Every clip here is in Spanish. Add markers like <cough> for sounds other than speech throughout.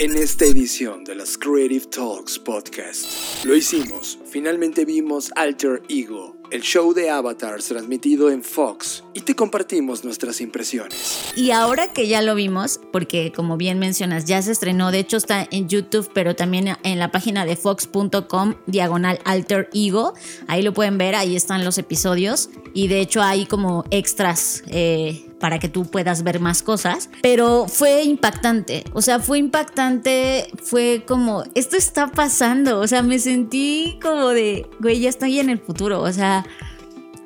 en esta edición de las Creative Talks Podcast. Lo hicimos, finalmente vimos Alter Ego, el show de avatars transmitido en Fox, y te compartimos nuestras impresiones. Y ahora que ya lo vimos, porque como bien mencionas, ya se estrenó, de hecho está en YouTube, pero también en la página de fox.com, diagonal Alter Ego, ahí lo pueden ver, ahí están los episodios, y de hecho hay como extras. Eh, para que tú puedas ver más cosas, pero fue impactante, o sea, fue impactante, fue como, esto está pasando, o sea, me sentí como de, güey, ya estoy en el futuro, o sea,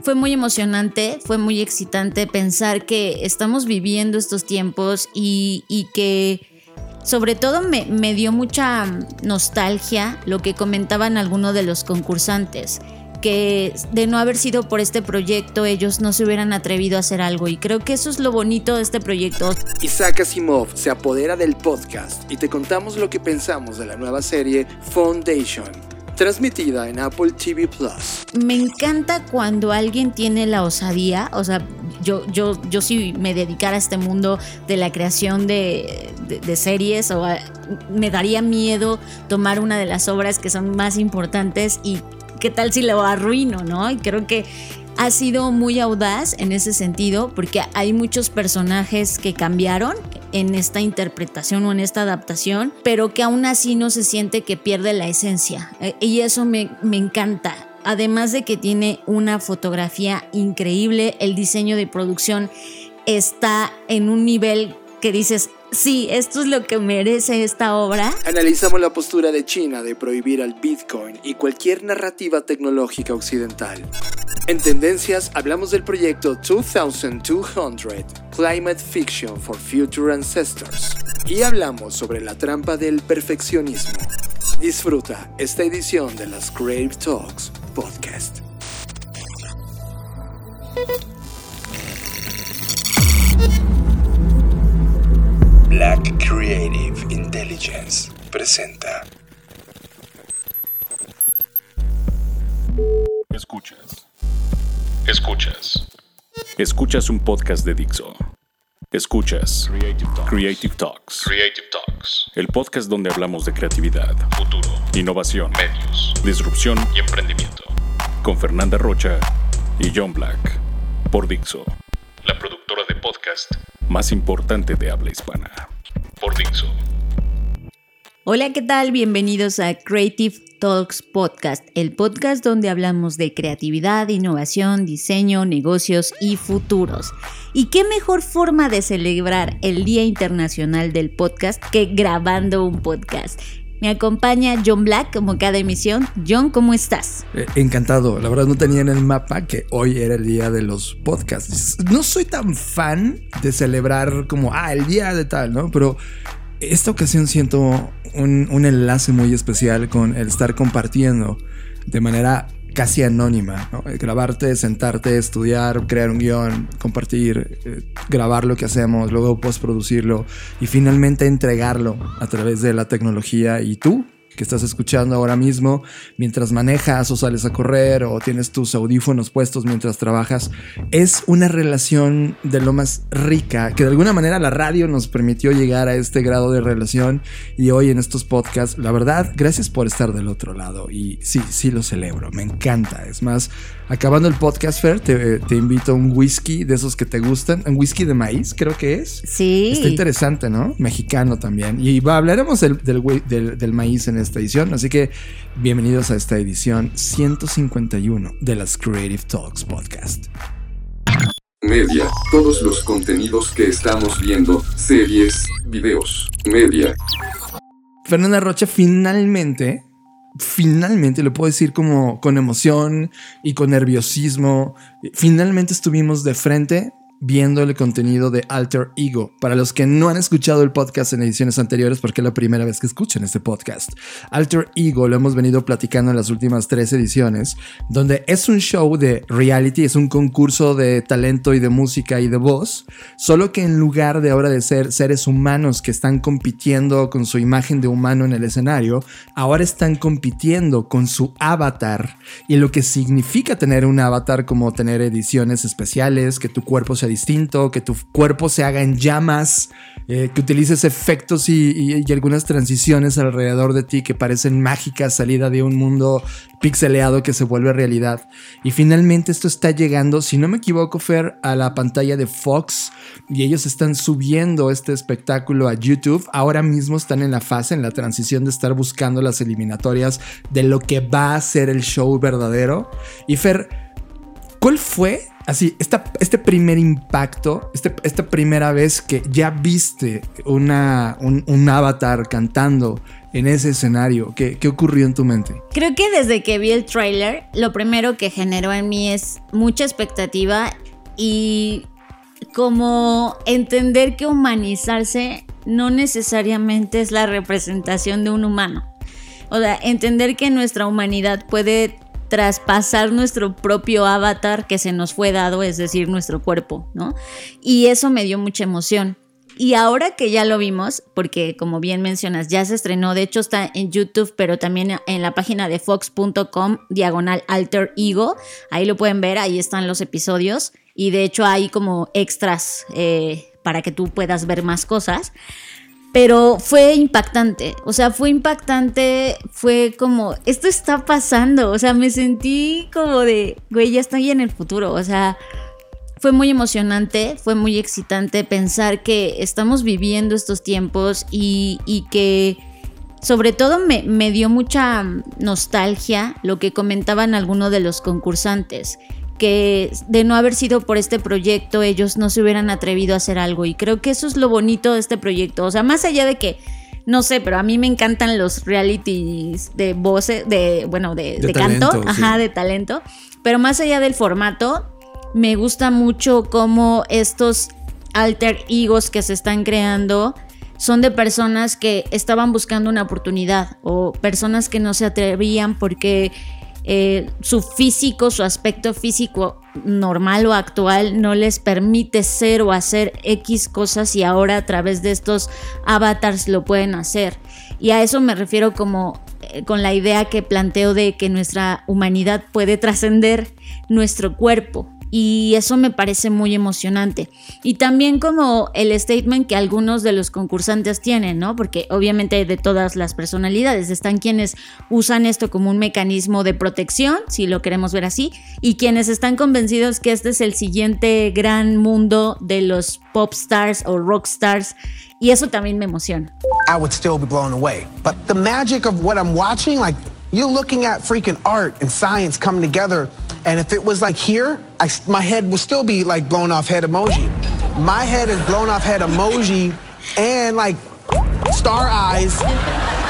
fue muy emocionante, fue muy excitante pensar que estamos viviendo estos tiempos y, y que sobre todo me, me, dio mucha nostalgia lo que comentaban algunos de los concursantes que de no haber sido por este proyecto ellos no se hubieran atrevido a hacer algo y creo que eso es lo bonito de este proyecto. Isaac Asimov se apodera del podcast y te contamos lo que pensamos de la nueva serie Foundation transmitida en Apple TV Plus. Me encanta cuando alguien tiene la osadía, o sea, yo, yo, yo si me dedicara a este mundo de la creación de, de series, o me daría miedo tomar una de las obras que son más importantes y qué tal si lo arruino, ¿no? Y creo que ha sido muy audaz en ese sentido porque hay muchos personajes que cambiaron en esta interpretación o en esta adaptación, pero que aún así no se siente que pierde la esencia. Eh, y eso me, me encanta. Además de que tiene una fotografía increíble, el diseño de producción está en un nivel que dices, sí, esto es lo que merece esta obra. Analizamos la postura de China de prohibir al Bitcoin y cualquier narrativa tecnológica occidental. En Tendencias hablamos del proyecto 2200 Climate Fiction for Future Ancestors y hablamos sobre la trampa del perfeccionismo. Disfruta esta edición de las Creative Talks Podcast. Black Creative Intelligence presenta. Escuchas. Escuchas. Escuchas un podcast de Dixo. Escuchas Creative Talks. Creative Talks. El podcast donde hablamos de creatividad, futuro, innovación, medios, disrupción y emprendimiento. Con Fernanda Rocha y John Black. Por Dixo, podcast más importante de habla hispana. Por Dixo. Hola, ¿qué tal? Bienvenidos a Creative Talks Podcast, el podcast donde hablamos de creatividad, innovación, diseño, negocios y futuros. ¿Y qué mejor forma de celebrar el Día Internacional del Podcast que grabando un podcast? Me acompaña John Black como cada emisión. John, ¿cómo estás? Eh, encantado. La verdad no tenía en el mapa que hoy era el día de los podcasts. No soy tan fan de celebrar como, ah, el día de tal, ¿no? Pero esta ocasión siento un, un enlace muy especial con el estar compartiendo de manera casi anónima, ¿no? Grabarte, sentarte, estudiar, crear un guion, compartir, eh, grabar lo que hacemos, luego postproducirlo y finalmente entregarlo a través de la tecnología y tú que estás escuchando ahora mismo mientras manejas o sales a correr o tienes tus audífonos puestos mientras trabajas, es una relación de lo más rica, que de alguna manera la radio nos permitió llegar a este grado de relación y hoy en estos podcasts, la verdad, gracias por estar del otro lado y sí, sí lo celebro, me encanta, es más, acabando el podcast, Fer, te, te invito a un whisky de esos que te gustan, un whisky de maíz, creo que es. Sí. Está interesante, ¿no? Mexicano también. Y va, hablaremos del, del, del, del maíz en esta edición. Así que bienvenidos a esta edición 151 de las Creative Talks Podcast. Media, todos los contenidos que estamos viendo, series, videos, media. Fernanda Rocha finalmente, finalmente, lo puedo decir como con emoción y con nerviosismo, finalmente estuvimos de frente viendo el contenido de Alter Ego. Para los que no han escuchado el podcast en ediciones anteriores, porque es la primera vez que escuchan este podcast. Alter Ego lo hemos venido platicando en las últimas tres ediciones, donde es un show de reality, es un concurso de talento y de música y de voz, solo que en lugar de ahora de ser seres humanos que están compitiendo con su imagen de humano en el escenario, ahora están compitiendo con su avatar y lo que significa tener un avatar como tener ediciones especiales, que tu cuerpo se distinto, que tu cuerpo se haga en llamas, eh, que utilices efectos y, algunas transiciones alrededor de ti que parecen mágicas, salida de un mundo pixeleado que se vuelve realidad. Y finalmente esto está llegando, si no me equivoco, Fer, a la pantalla de Fox y ellos están subiendo este espectáculo a YouTube. Ahora mismo están en la fase, en la transición de estar buscando las eliminatorias de lo que va a ser el show verdadero. Y Fer, ¿cuál fue así, este primer impacto, este, esta primera vez que ya viste una, un, avatar cantando en ese escenario, ¿qué, ¿qué, ocurrió en tu mente? Creo que desde que vi el trailer, lo primero que generó en mí es mucha expectativa y como entender que humanizarse no necesariamente es la representación de un humano. O sea, entender que nuestra humanidad puede traspasar nuestro propio avatar que se nos fue dado, es decir, nuestro cuerpo, ¿no? Y eso me dio mucha emoción. Y ahora que ya lo vimos, porque como bien mencionas, ya se estrenó, de hecho está en YouTube, pero también en la página de fox.com, diagonal alter ego, ahí lo pueden ver, ahí están los episodios y de hecho hay como extras eh, para que tú puedas ver más cosas. Pero fue impactante, o sea, fue impactante, fue como, esto está pasando, o sea, me sentí como de, güey, ya estoy en el futuro, o sea, fue muy emocionante, fue muy excitante pensar que estamos viviendo estos tiempos y, que sobre todo me, me, dio mucha nostalgia lo que comentaban algunos de los concursantes, que de no haber sido por este proyecto ellos no se hubieran atrevido a hacer algo. Y creo que eso es lo bonito de este proyecto. O sea, más allá de que, no sé, pero a mí me encantan los realities de voces, de, bueno, de, canto, ajá, de talento. Pero más allá del formato, me gusta mucho cómo estos alter egos que se están creando son de personas que estaban buscando una oportunidad o personas que no se atrevían porque eh, su físico, su aspecto físico normal o actual no les permite ser o hacer X cosas y ahora a través de estos avatars lo pueden hacer. Y a eso me refiero como eh, con la idea que planteo de que nuestra humanidad puede trascender nuestro cuerpo y eso me parece muy emocionante. Y también como el statement que algunos de los concursantes tienen, ¿no? Porque obviamente de todas las personalidades están quienes usan esto como un mecanismo de protección, si lo queremos ver así, y quienes están convencidos que este es el siguiente gran mundo de los pop stars o rock stars. Y eso también me emociona. I would still be blown away. But the magic of what I'm watching, like you're looking at freaking art and science coming together. And if it was like here, I, my head would still be like blown off head emoji. My head is blown off head emoji and like star eyes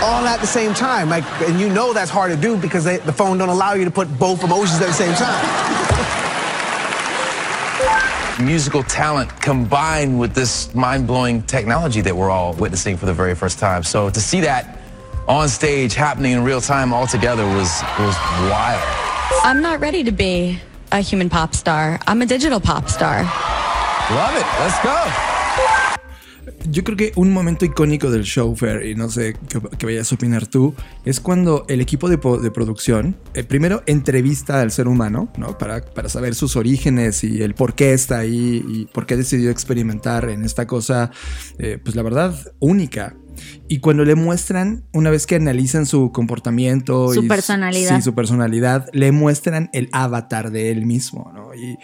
all at the same time. Like, and you know that's hard to do because they, the phone don't allow you to put both emojis at the same time. Musical talent combined with this mind-blowing technology that we're all witnessing for the very first time. So to see that on stage happening in real time all together was was wild. I'm not ready to be a human pop star. I'm a digital pop star. Love it. Let's go. Yo creo que un momento icónico del show, Fair, y no sé qué, vayas a opinar tú, es cuando el equipo de, producción, eh, primero entrevista al ser humano, ¿no? Para, para, saber sus orígenes y el por qué está ahí y por qué decidió experimentar en esta cosa, eh, pues la verdad, única. Y cuando le muestran, una vez que analizan su comportamiento su personalidad. Sí, su personalidad, le muestran el avatar de él mismo, ¿no? Y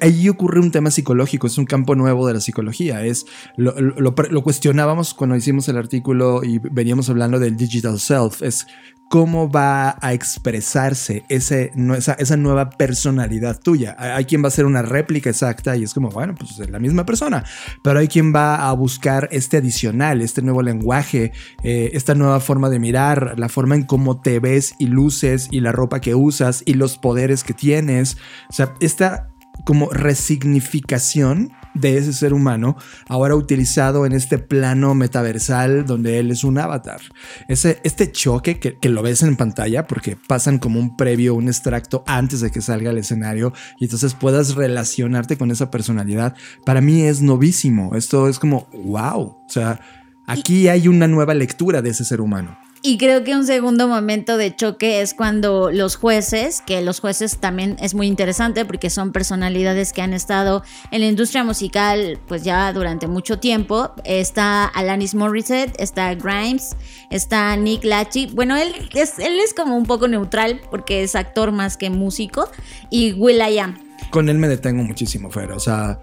ahí, ocurre un tema psicológico, es un campo nuevo de la psicología. Es, lo, lo cuestionábamos cuando hicimos el artículo y veníamos hablando del digital self. Es cómo va a expresarse ese, esa, esa, nueva personalidad tuya. Hay quien va a hacer una réplica exacta y es como, bueno, pues es la misma persona, pero hay quien va a buscar este adicional, este nuevo lenguaje, eh, esta nueva forma de mirar, la forma en cómo te ves y luces y la ropa que usas y los poderes que tienes. O sea, esta como resignificación de ese ser humano, ahora utilizado en este plano metaversal donde él es un avatar. Ese, este choque que, que, lo ves en pantalla, porque pasan como un previo, un extracto antes de que salga al escenario, y entonces puedas relacionarte con esa personalidad, para mí es novísimo. Esto es como, wow, o sea, aquí hay una nueva lectura de ese ser humano. Y creo que un segundo momento de choque es cuando los jueces, que los jueces también es muy interesante porque son personalidades que han estado en la industria musical pues ya durante mucho tiempo. Está Alanis Morissette, está Grimes, está Nick Lachey. Bueno, él es, él es como un poco neutral porque es actor más que músico. Y Will.i.am. Con él me detengo muchísimo, Fer. O sea,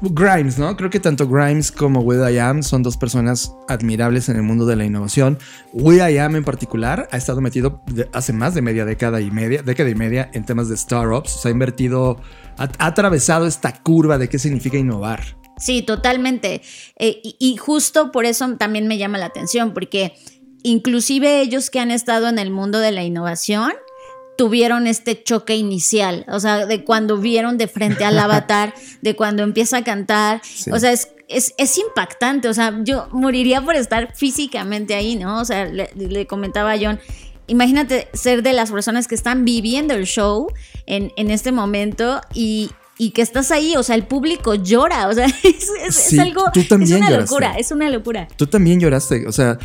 Grimes, ¿no? Creo que tanto Grimes como Will.i.am son dos personas admirables en el mundo de la innovación. Will.i.am en particular ha estado metido hace más de media década y media, década y media en temas de startups. Se ha invertido, ha, atravesado esta curva de qué significa innovar. Sí, totalmente. Eh, y justo por eso también me llama la atención, porque inclusive ellos que han estado en el mundo de la innovación, tuvieron este choque inicial, o sea, de cuando vieron de frente al <laughs> avatar, de cuando empieza a cantar, o sea, es, es, impactante, o sea, yo moriría por estar físicamente ahí, ¿no? O sea, le, comentaba a John, imagínate ser de las personas que están viviendo el show en, en este momento y, y que estás ahí, o sea, el público llora, o sea, <laughs> es, algo, es una locura, es una locura. Tú también lloraste, o sea,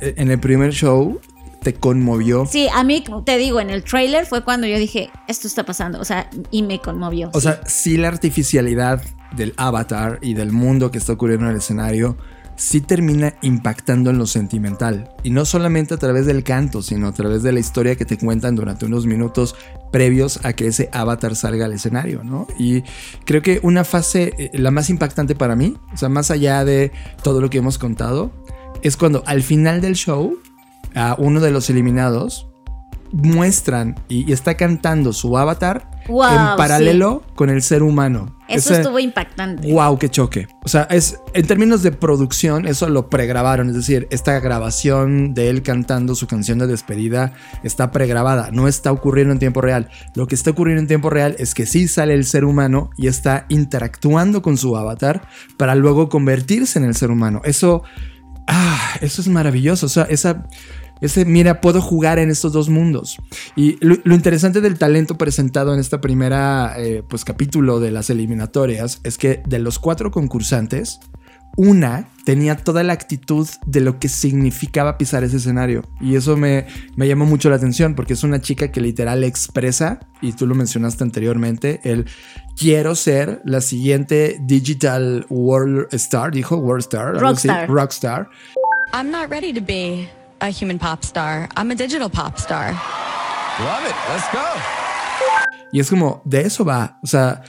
en el primer show te conmovió. Sí, a mí te digo, en el trailer fue cuando yo dije, esto está pasando, o sea, y me conmovió. O sea, sí la artificialidad del avatar y del mundo que está ocurriendo en el escenario, sí termina impactando en lo sentimental. Y no solamente a través del canto, sino a través de la historia que te cuentan durante unos minutos previos a que ese avatar salga al escenario, ¿no? Y creo que una fase, eh, la más impactante para mí, o sea, más allá de todo lo que hemos contado, es cuando al final del show a uno de los eliminados, muestran y, está cantando su avatar en paralelo con el ser humano. Eso estuvo impactante. Wow, qué choque. O sea, es en términos de producción, eso lo pregrabaron. Es decir, esta grabación de él cantando su canción de despedida está pregrabada, no está ocurriendo en tiempo real. Lo que está ocurriendo en tiempo real es que sí sale el ser humano y está interactuando con su avatar para luego convertirse en el ser humano. Eso Ah, eso es maravilloso. O sea, esa, ese, mira, puedo jugar en estos dos mundos. Y lo, interesante del talento presentado en esta primera, eh, pues, capítulo de las eliminatorias es que de los cuatro concursantes, una tenía toda la actitud de lo que significaba pisar ese escenario. Y eso me, me, llamó mucho la atención porque es una chica que literal expresa, y tú lo mencionaste anteriormente, el quiero ser la siguiente digital world star, dijo world star, rockstar. rockstar. I'm not ready to be a human pop star. I'm a digital pop star. Love it. Let's go. Y es como, de eso va. O sea,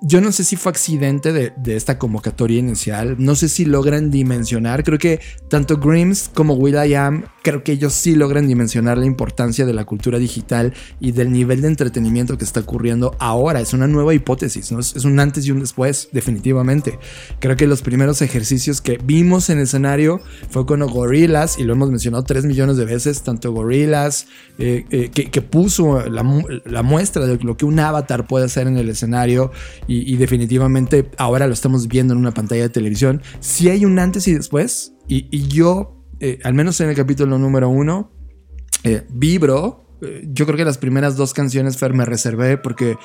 yo no sé si fue accidente de, esta convocatoria inicial, no sé si logran dimensionar, creo que tanto Grims como Will.i.am, creo que ellos sí logran dimensionar la importancia de la cultura digital y del nivel de entretenimiento que está ocurriendo ahora, es una nueva hipótesis, ¿no? es, un antes y un después, definitivamente. Creo que los primeros ejercicios que vimos en el escenario fue con Gorillaz, y lo hemos mencionado tres millones de veces, tanto Gorillaz, eh, eh, que, puso la, la muestra de lo que un avatar puede hacer en el escenario, y, definitivamente ahora lo estamos viendo en una pantalla de televisión. Si hay un antes y después, y, yo, eh, al menos en el capítulo número uno, eh, vibro. Eh, yo creo que las primeras dos canciones, Fer, me reservé porque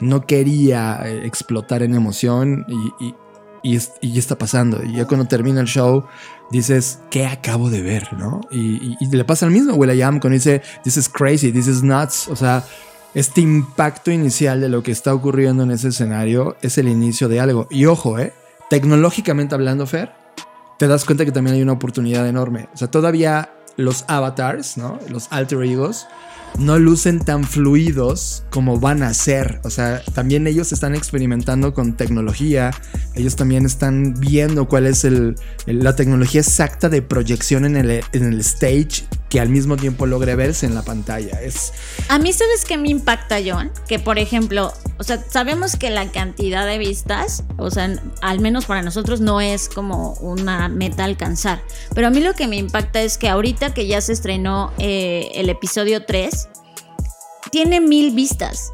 no quería explotar en emoción y, y, y, está pasando. Y ya cuando termina el show, dices, ¿qué acabo de ver? ¿no? Y, le pasa al mismo Will I Am cuando dice, This is crazy, this is nuts. O sea, este impacto inicial de lo que está ocurriendo en ese escenario es el inicio de algo. Y ojo, ¿eh? Tecnológicamente hablando, Fer, te das cuenta que también hay una oportunidad enorme. O sea, todavía los avatars, ¿no? Los alter egos, no lucen tan fluidos como van a ser. O sea, también ellos están experimentando con tecnología. Ellos también están viendo cuál es la tecnología exacta de proyección en el, en el stage que al mismo tiempo logre verse en la pantalla. Es... A mí, ¿sabes qué me impacta, John? Que, por ejemplo, o sea, sabemos que la cantidad de vistas, o sea, al menos para nosotros no es como una meta alcanzar. Pero a mí lo que me impacta es que ahorita que ya se estrenó eh, el episodio 3, tiene mil vistas.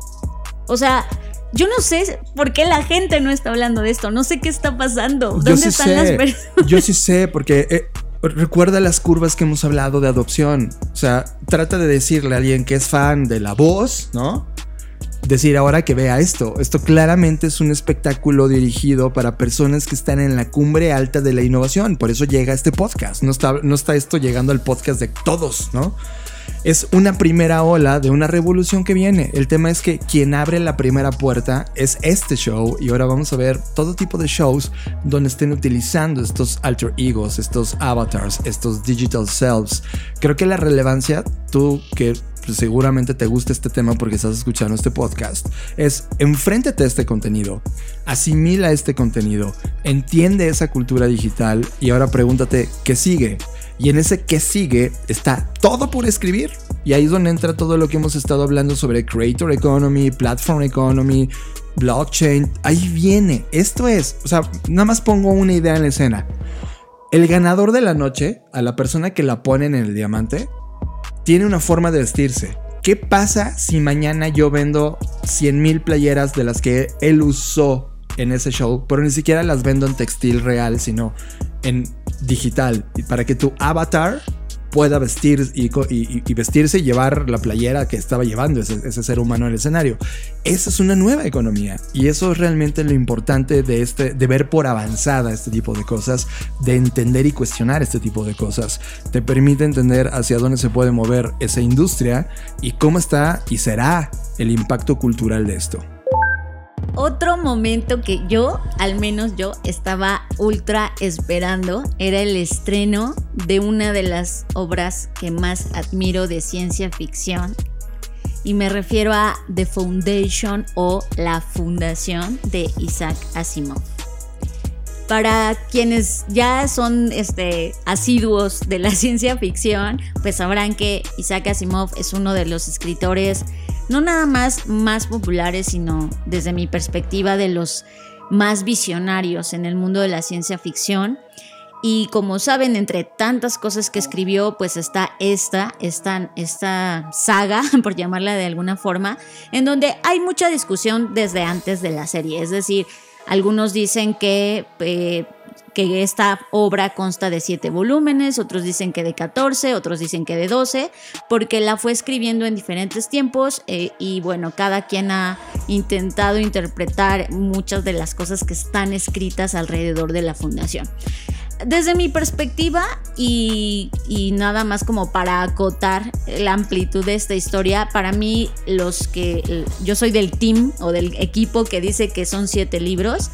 O sea, yo no sé por qué la gente no está hablando de esto. No sé qué está pasando. ¿Dónde están las personas? Yo sí sé, porque eh, recuerda las curvas que hemos hablado de adopción. O sea, trata de decirle a alguien que es fan de la voz, ¿no? decir ahora que vea esto. Esto claramente es un espectáculo dirigido para personas que están en la cumbre alta de la innovación. Por eso llega este podcast. No está, no está esto llegando al podcast de todos, ¿no? Es una primera ola de una revolución que viene. El tema es que quien abre la primera puerta es este show y ahora vamos a ver todo tipo de shows donde estén utilizando estos alter egos, estos avatars, estos digital selves. Creo que la relevancia, tú que pues, seguramente te gusta este tema porque estás escuchando este podcast, es enfréntete a este contenido, asimila este contenido, entiende esa cultura digital y ahora pregúntate qué sigue. Y en ese que sigue está todo por escribir. Y ahí es donde entra todo lo que hemos estado hablando sobre Creator Economy, Platform Economy, Blockchain. Ahí viene. Esto es, o sea, nada más pongo una idea en la escena. El ganador de la noche, a la persona que la ponen en el diamante, tiene una forma de vestirse. ¿Qué pasa si mañana yo vendo 100 mil playeras de las que él usó en ese show, pero ni siquiera las vendo en textil real, sino en digital, para que tu avatar pueda vestir y, vestirse y llevar la playera que estaba llevando ese, ser humano en el escenario. Esa es una nueva economía y eso es realmente lo importante de, este, de ver por avanzada este tipo de cosas, de entender y cuestionar este tipo de cosas. Te permite entender hacia dónde se puede mover esa industria y cómo está y será el impacto cultural de esto. Otro momento que yo, al menos yo, estaba ultra esperando era el estreno de una de las obras que más admiro de ciencia ficción. Y me refiero a The Foundation o La Fundación de Isaac Asimov. Para quienes ya son este, asiduos de la <laughs> ciencia ficción, pues sabrán que Isaac Asimov es uno de los escritores no nada más más populares, sino desde mi perspectiva de los más visionarios en el mundo de la ciencia ficción. Y como saben, entre tantas cosas que escribió, pues está esta, esta, esta saga, <laughs> por llamarla de alguna forma, en donde hay mucha discusión desde antes de la serie. Es decir, algunos dicen que eh, que esta obra consta de siete volúmenes, otros dicen que de 14, otros dicen que de 12, porque la fue escribiendo en diferentes tiempos eh, y bueno, cada quien ha intentado interpretar muchas de las cosas que están escritas alrededor de la fundación. Desde mi perspectiva y, nada más como para acotar la amplitud de esta historia, para mí los que yo soy del team o del equipo que dice que son siete libros,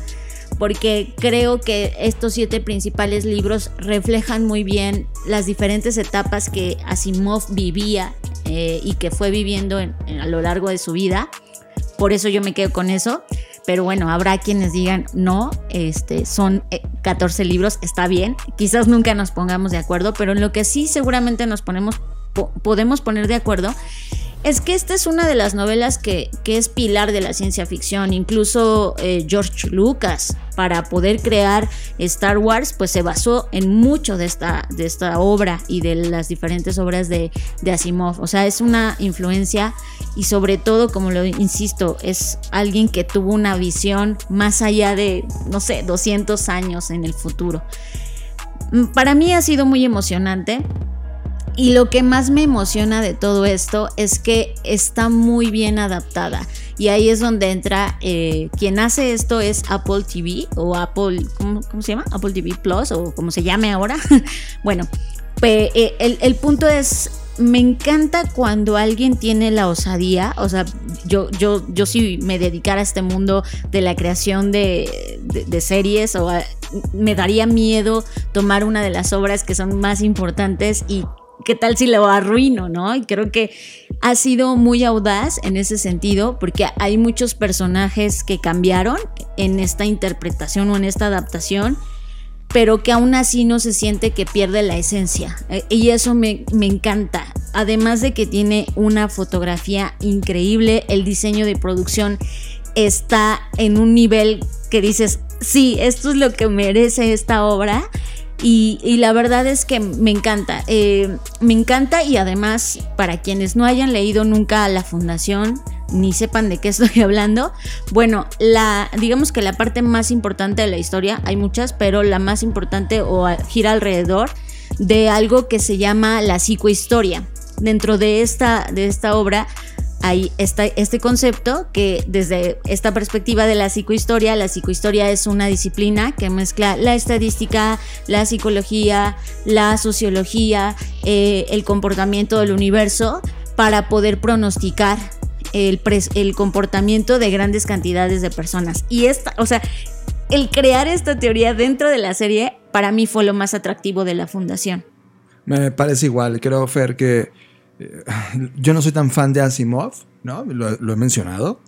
porque creo que estos siete principales libros reflejan muy bien las diferentes etapas que Asimov vivía eh, y que fue viviendo a lo largo de su vida. Por eso yo me quedo con eso. Pero bueno, habrá quienes digan, no, este, son 14 eh, libros, está bien. Quizás nunca nos pongamos de acuerdo, pero en lo que sí seguramente nos ponemos, podemos poner de acuerdo es que esta es una de las novelas que, es pilar de la ciencia ficción. Incluso eh, George Lucas, para poder crear Star Wars, pues se basó en mucho de esta, de esta obra y de las diferentes obras de, de Asimov. O sea, es una influencia y sobre todo, como lo insisto, es alguien que tuvo una visión más allá de, no sé, 200 años en el futuro. Mm, para mí ha sido muy emocionante y lo que más me emociona de todo esto es que está muy bien adaptada. Y ahí es donde entra, eh, quien hace esto es Apple TV o Apple, ¿cómo, se llama? Apple TV Plus o como se llame ahora. <laughs> bueno, eh, el, el punto es, me encanta cuando alguien tiene la osadía, o sea, yo, yo, yo si me dedicara a este mundo de la creación de, de, series, o me daría miedo tomar una de las obras que son más importantes y ¿qué tal si lo arruino, no? Y creo que ha sido muy audaz en ese sentido, porque hay muchos personajes que cambiaron en esta interpretación o en esta adaptación, pero que aún así no se siente que pierde la esencia. Eh, y eso me, me encanta. Además de que tiene una fotografía increíble, el diseño de producción está en un nivel que dices, sí, esto es lo que merece esta obra. Y, la verdad es que me encanta. Eh, me encanta y además para quienes no hayan leído nunca la fundación ni sepan de qué <laughs> estoy hablando, bueno, la digamos que la parte más importante de la historia, hay muchas, pero la más importante o gira alrededor de algo que se llama la psicohistoria. Dentro de esta, de esta obra hay esta, este concepto que desde esta perspectiva de la psicohistoria, la psicohistoria es una disciplina que mezcla la estadística, la psicología, la sociología, eh, el comportamiento del universo para poder pronosticar el, el comportamiento de grandes cantidades de personas. Y esta, o sea, el crear esta teoría dentro de la serie para mí fue lo más atractivo de la fundación. Me parece igual, creo, Fer, que <laughs> yo no soy tan fan de Asimov, ¿no? Lo, he mencionado.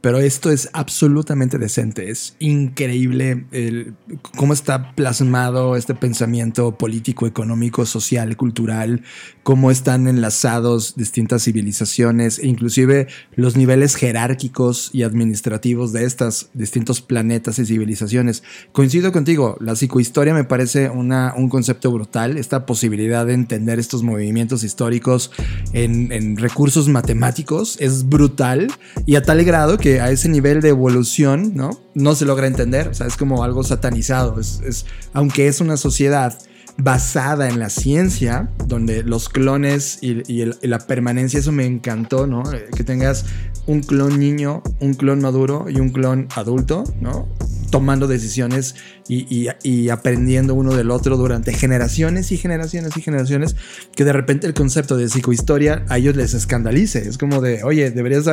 Pero esto es absolutamente decente. Es increíble el, cómo está plasmado este pensamiento político, económico, social, cultural, cómo están enlazados distintas civilizaciones e inclusive los niveles jerárquicos y administrativos de estos distintos planetas y civilizaciones. Coincido contigo, la psicohistoria me parece una, un concepto brutal, esta posibilidad de entender estos movimientos históricos en, en recursos matemáticos es brutal y a tal grado que a ese nivel de evolución, ¿no? No se logra entender, o sea, es como algo satanizado, es, aunque es una sociedad basada en la ciencia, donde los clones y, la permanencia, eso me encantó, ¿no? Eh, que tengas un clon niño, un clon maduro y un clon adulto, ¿no? Tomando decisiones y, aprendiendo uno del otro durante generaciones y generaciones y generaciones, que de repente el concepto de psicohistoria a ellos les escandalice. Es como de, oye, deberías,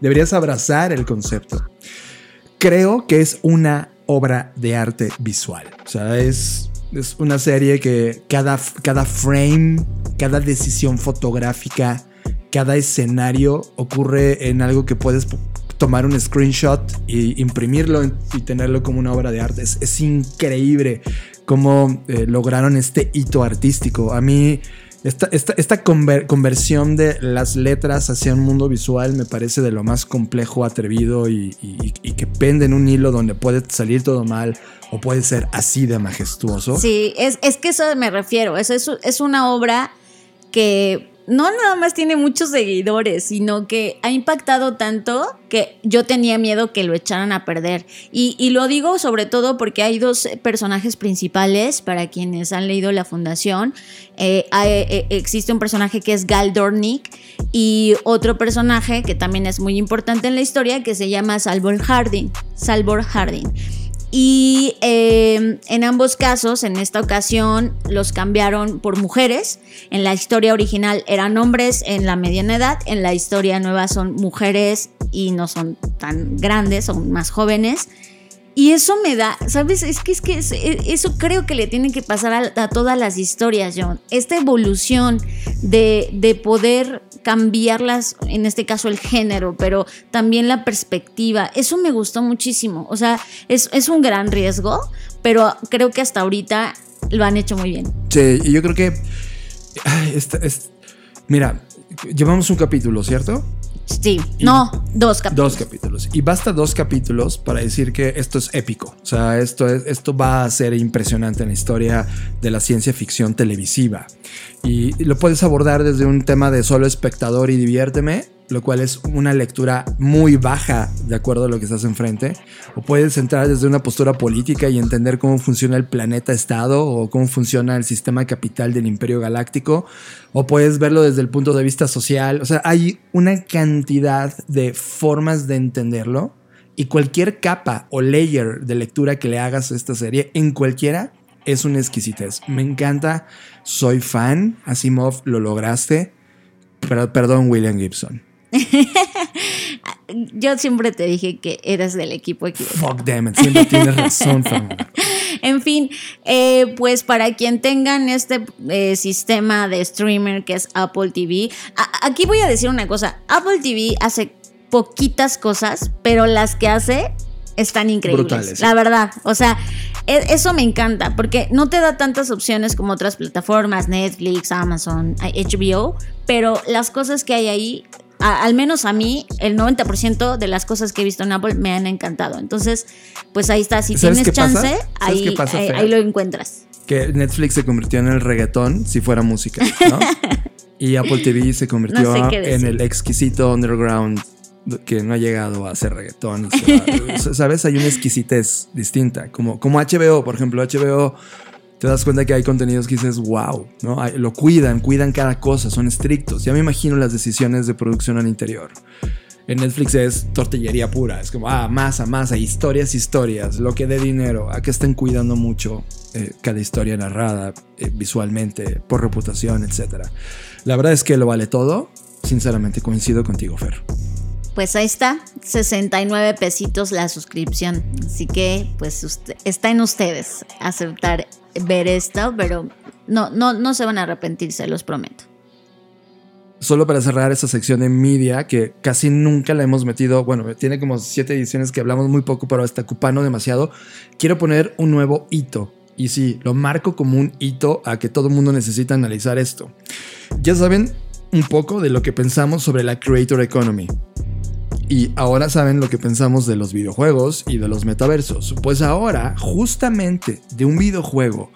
deberías abrazar el concepto. Creo que es una obra de arte visual. O sea, es es una serie que cada, cada frame, cada decisión fotográfica, cada escenario ocurre en algo que puedes tomar un screenshot y imprimirlo y tenerlo como una obra de arte. Es, increíble cómo eh, lograron este hito artístico. A mí esta, esta, conversión de las letras hacia un mundo visual me parece de lo más complejo, atrevido y, que pende en un hilo donde puede salir todo mal o puede ser así de majestuoso. Sí, es, es que eso me refiero. es, es una obra que no nada más tiene muchos seguidores, sino que ha impactado tanto que yo tenía miedo que lo echaran a perder. Y, lo digo sobre todo porque hay dos personajes principales para quienes han leído la fundación. Eh, eh, existe un personaje que es Gal Dornick y otro personaje que también es muy importante en la historia que se llama Salvor Harding. Salvor Harding. Y em, en ambos casos, en esta ocasión, los cambiaron por mujeres. En la historia original eran hombres en la mediana edad, en la historia nueva son mujeres y no son tan grandes, son más jóvenes. Y eso me da, ¿sabes? Es que, es que e, eso creo que le tiene que pasar a, todas las historias, John. Esta evolución de, de poder cambiarlas, en este caso el género, pero también la perspectiva. Eso me gustó muchísimo. O sea, es, un gran riesgo, pero creo que hasta ahorita lo han hecho muy bien. Sí, y yo creo que... mira, llevamos un capítulo, ¿cierto? Sí, no, dos capítulos. Dos capítulos. Y basta dos capítulos para decir que esto es épico. O sea, esto, es, esto va a ser impresionante en la historia de la ciencia ficción televisiva. Y lo puedes abordar desde un tema de solo espectador y diviérteme, lo cual es una lectura muy baja de acuerdo a lo que estás enfrente. O puedes entrar desde una postura política y entender cómo funciona el planeta Estado o cómo funciona el sistema capital del Imperio Galáctico. O puedes verlo desde el punto de vista social. O sea, hay una cantidad de formas de entenderlo. Y cualquier capa o layer de lectura que le hagas a esta serie, en cualquiera, es una exquisitez. Me encanta, soy fan. Asimov, lo lograste. Pero, perdón, William Gibson. <laughs> Yo siempre te dije que eras del equipo equivocado. Fuck them, siempre tienes razón, <laughs> En fin, eh, pues para quien tengan este eh, sistema de streamer que es Apple TV, aquí voy a decir una cosa. Apple TV hace poquitas cosas, pero las que hace están increíbles. La verdad. O sea, e, eso me encanta porque no te da tantas opciones como otras plataformas, Netflix, Amazon, HBO, pero las cosas que hay ahí, al menos a mí, el 90% de las cosas que he visto en Apple me han encantado. Entonces, pues ahí está. Si tienes chance, ahí, ahí, lo encuentras. Que Netflix se convirtió en el reggaetón si fuera música, ¿no? <laughs> y Apple TV se convirtió en el exquisito underground que no ha llegado a hacer reggaetón. <laughs> ¿Sabes? Hay una exquisitez distinta. Como, como HBO, por ejemplo, HBO te das cuenta que hay contenidos que dices, wow, ¿no? Lo cuidan, cuidan cada cosa, son estrictos. Ya me imagino las decisiones de producción al interior. En Netflix es tortillería pura, es como, ah, masa, masa, historias, historias, lo que dé dinero. Acá están cuidando mucho eh, cada historia narrada eh, visualmente, por reputación, etc. La verdad es que lo vale todo. Sinceramente coincido contigo, Fer. Pues ahí está, 69 pesitos la suscripción. Así que pues está en ustedes aceptar ver esto, pero no, no, no se van a arrepentir, se los prometo. Solo para cerrar esta sección de media, que casi nunca la hemos metido, bueno, tiene como siete ediciones que hablamos muy poco, pero está ocupando demasiado, quiero poner un nuevo hito. Y sí, lo marco como un hito a que todo el mundo necesita analizar esto. Ya saben un poco de lo que pensamos sobre la Creator Economy. Y ahora saben lo que pensamos de los videojuegos y de los metaversos. Pues ahora, justamente de un videojuego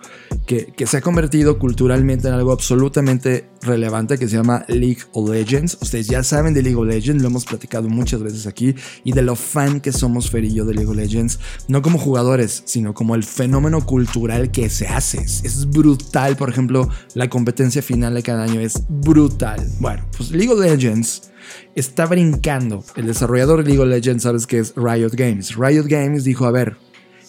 que, que se ha convertido culturalmente en algo absolutamente relevante que se llama League of Legends. Ustedes ya saben de League of Legends, lo hemos platicado muchas veces aquí, y de lo fan que somos Fer y yo de League of Legends, no como jugadores, sino como el fenómeno cultural que se hace. Es brutal, por ejemplo, la competencia final de cada año es brutal. Bueno, pues League of Legends está brincando. El desarrollador de League of Legends, sabes que es Riot Games. Riot Games dijo, a ver,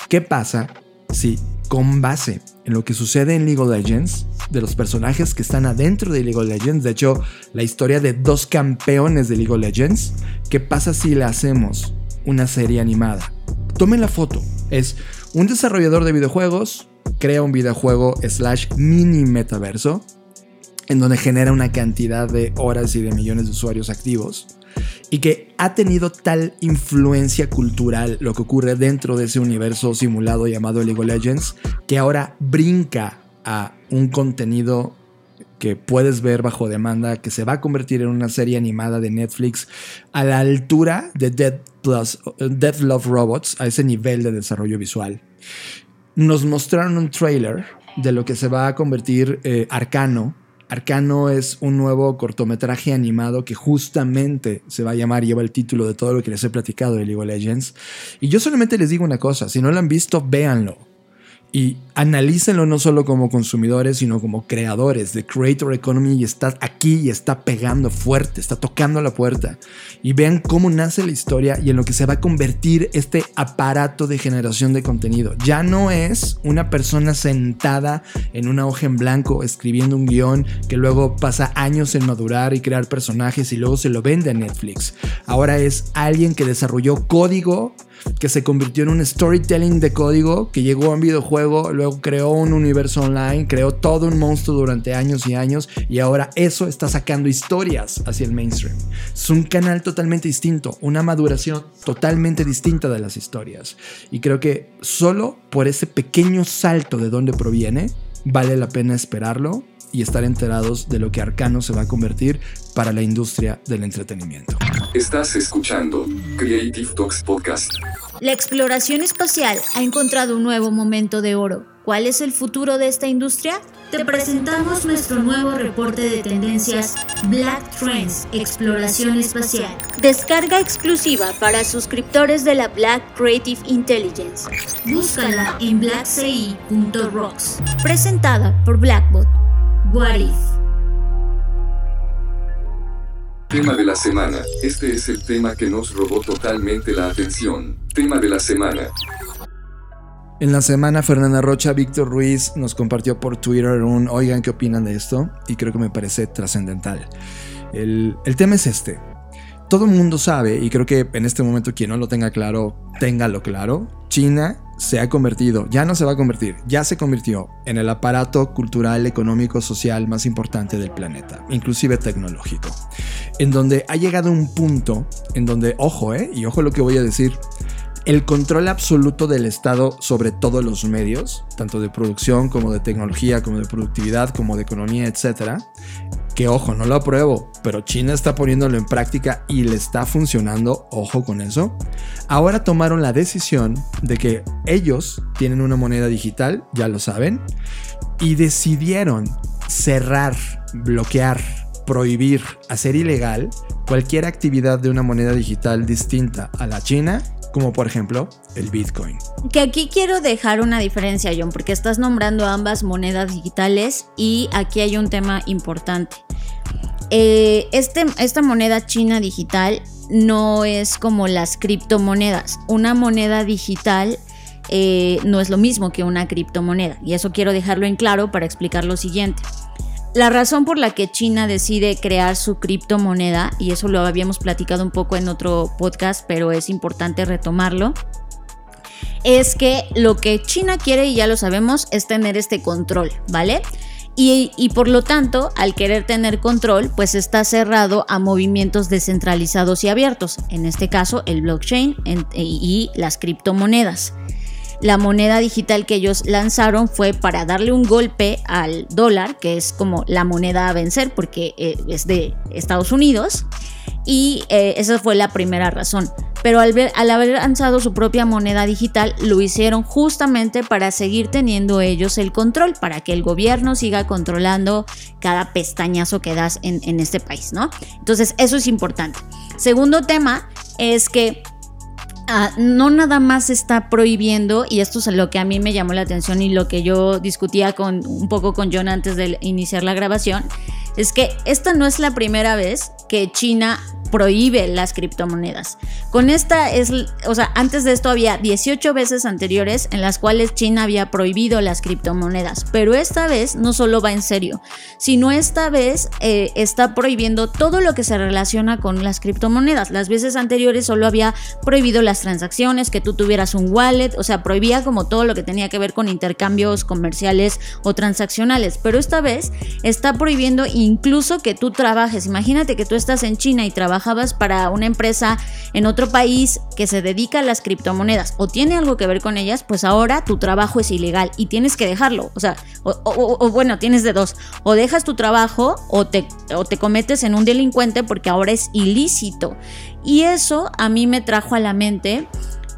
¿qué pasa si con base en lo que sucede en League of Legends, de los personajes que están adentro de League of Legends, de hecho, la historia de dos campeones de League of Legends, ¿qué pasa si le hacemos una serie animada? Tomen la foto. Es un desarrollador de videojuegos, crea un videojuego slash mini metaverso, en donde genera una cantidad de horas y de millones de usuarios activos y que ha tenido tal influencia cultural lo que ocurre dentro de ese universo simulado llamado League of Legends que ahora brinca a un contenido que puedes ver bajo demanda que se va a convertir en una serie animada de Netflix a la altura de Dead Plus Death Love Robots a ese nivel de desarrollo visual nos mostraron un trailer de lo que se va a convertir eh, Arcano. Arcano es un nuevo cortometraje animado que justamente se va a llamar, lleva el título de todo lo que les he platicado de League of Legends. Y yo solamente les digo una cosa, si no lo han visto, véanlo. Y analícenlo no solo como consumidores, sino como creadores. The Creator Economy está aquí y está pegando fuerte, está tocando la puerta. Y vean cómo nace la historia y en lo que se va a convertir este aparato de generación de contenido. Ya no es una persona sentada en una hoja en blanco escribiendo un guion que luego pasa años en madurar y crear personajes y luego se lo vende a Netflix. Ahora es alguien que desarrolló código que se convirtió en un storytelling de código, que llegó a un videojuego, luego creó un universo online, creó todo un monstruo durante años y años y ahora eso está sacando historias hacia el mainstream. Es un canal totalmente distinto, una maduración totalmente distinta de las historias. Y creo que solo por ese pequeño salto de dónde proviene, vale la pena esperarlo y estar enterados de lo que Arcano se va a convertir para la industria del entretenimiento. Estás escuchando Creative Talks Podcast. La exploración espacial ha encontrado un nuevo momento de oro. ¿Cuál es el futuro de esta industria? Te presentamos nuestro nuevo reporte de tendencias Black Trends Exploración Espacial. Descarga exclusiva para suscriptores de la Black Creative Intelligence. Búscala en blackci.rocks. Presentada por Blackbot. What If. Tema de la semana. Este es el tema que nos robó totalmente la atención. Tema de la semana. En la semana, Fernanda Rocha, Víctor Ruiz nos compartió por Twitter un, oigan, ¿qué opinan de esto? Y creo que me parece trascendental. El, el tema es este. Todo el mundo sabe, y creo que en este momento quien no lo tenga claro, téngalo claro, China se ha convertido, ya no se va a convertir, ya se convirtió en el aparato cultural, económico, social más importante del planeta, inclusive tecnológico, en donde ha llegado un punto en donde, ojo, eh, y ojo lo que voy a decir, el control absoluto del Estado sobre todos los medios, tanto de producción como de tecnología, como de productividad, como de economía, etcétera. Que ojo, no lo apruebo, pero China está poniéndolo en práctica y le está funcionando, ojo con eso. Ahora tomaron la decisión de que ellos tienen una moneda digital, ya lo saben, y decidieron cerrar, bloquear, prohibir, hacer ilegal cualquier actividad de una moneda digital distinta a la China como por ejemplo el Bitcoin. Que aquí quiero dejar una diferencia, John, porque estás nombrando ambas monedas digitales y aquí hay un tema importante. Eh, este, esta moneda china digital no es como las criptomonedas. Una moneda digital eh, no es lo mismo que una criptomoneda. Y eso quiero dejarlo en claro para explicar lo siguiente. La razón por la que China decide crear su criptomoneda, y eso lo habíamos platicado un poco en otro podcast, pero es importante retomarlo, es que lo que China quiere, y ya lo sabemos, es tener este control, ¿vale? Y, por lo tanto, al querer tener control, pues está cerrado a movimientos descentralizados y abiertos, en este caso el blockchain y las criptomonedas. La moneda digital que ellos lanzaron fue para darle un golpe al dólar, que es como la moneda a vencer porque eh, es de Estados Unidos. Y eh, esa fue la primera razón. Pero al, al haber lanzado su propia moneda digital, lo hicieron justamente para seguir teniendo ellos el control, para que el gobierno siga controlando cada pestañazo que das en, en este país, ¿no? Entonces, eso es importante. Segundo tema es que Ah, no nada más está prohibiendo, y esto es lo que a mí me llamó la atención y lo que yo discutía con, un poco con John antes de iniciar la grabación, es que esta no es la primera vez que China prohíbe las criptomonedas. Con esta es, o sea, antes de esto había 18 veces anteriores en las cuales China había prohibido las criptomonedas, pero esta vez no solo va en serio, sino esta vez eh, está prohibiendo todo lo que se relaciona con las criptomonedas. Las veces anteriores solo había prohibido las transacciones, que tú tuvieras un wallet, o sea, prohibía como todo lo que tenía que ver con intercambios comerciales o transaccionales, pero esta vez está prohibiendo incluso que tú trabajes. Imagínate que tú estás en China y trabajas para una empresa en otro país que se dedica a las criptomonedas o tiene algo que ver con ellas, pues ahora tu trabajo es ilegal y tienes que dejarlo. O sea, o, bueno, tienes de dos. O dejas tu trabajo o te, o te cometes en un delincuente porque ahora es ilícito. Y eso a mí me trajo a la mente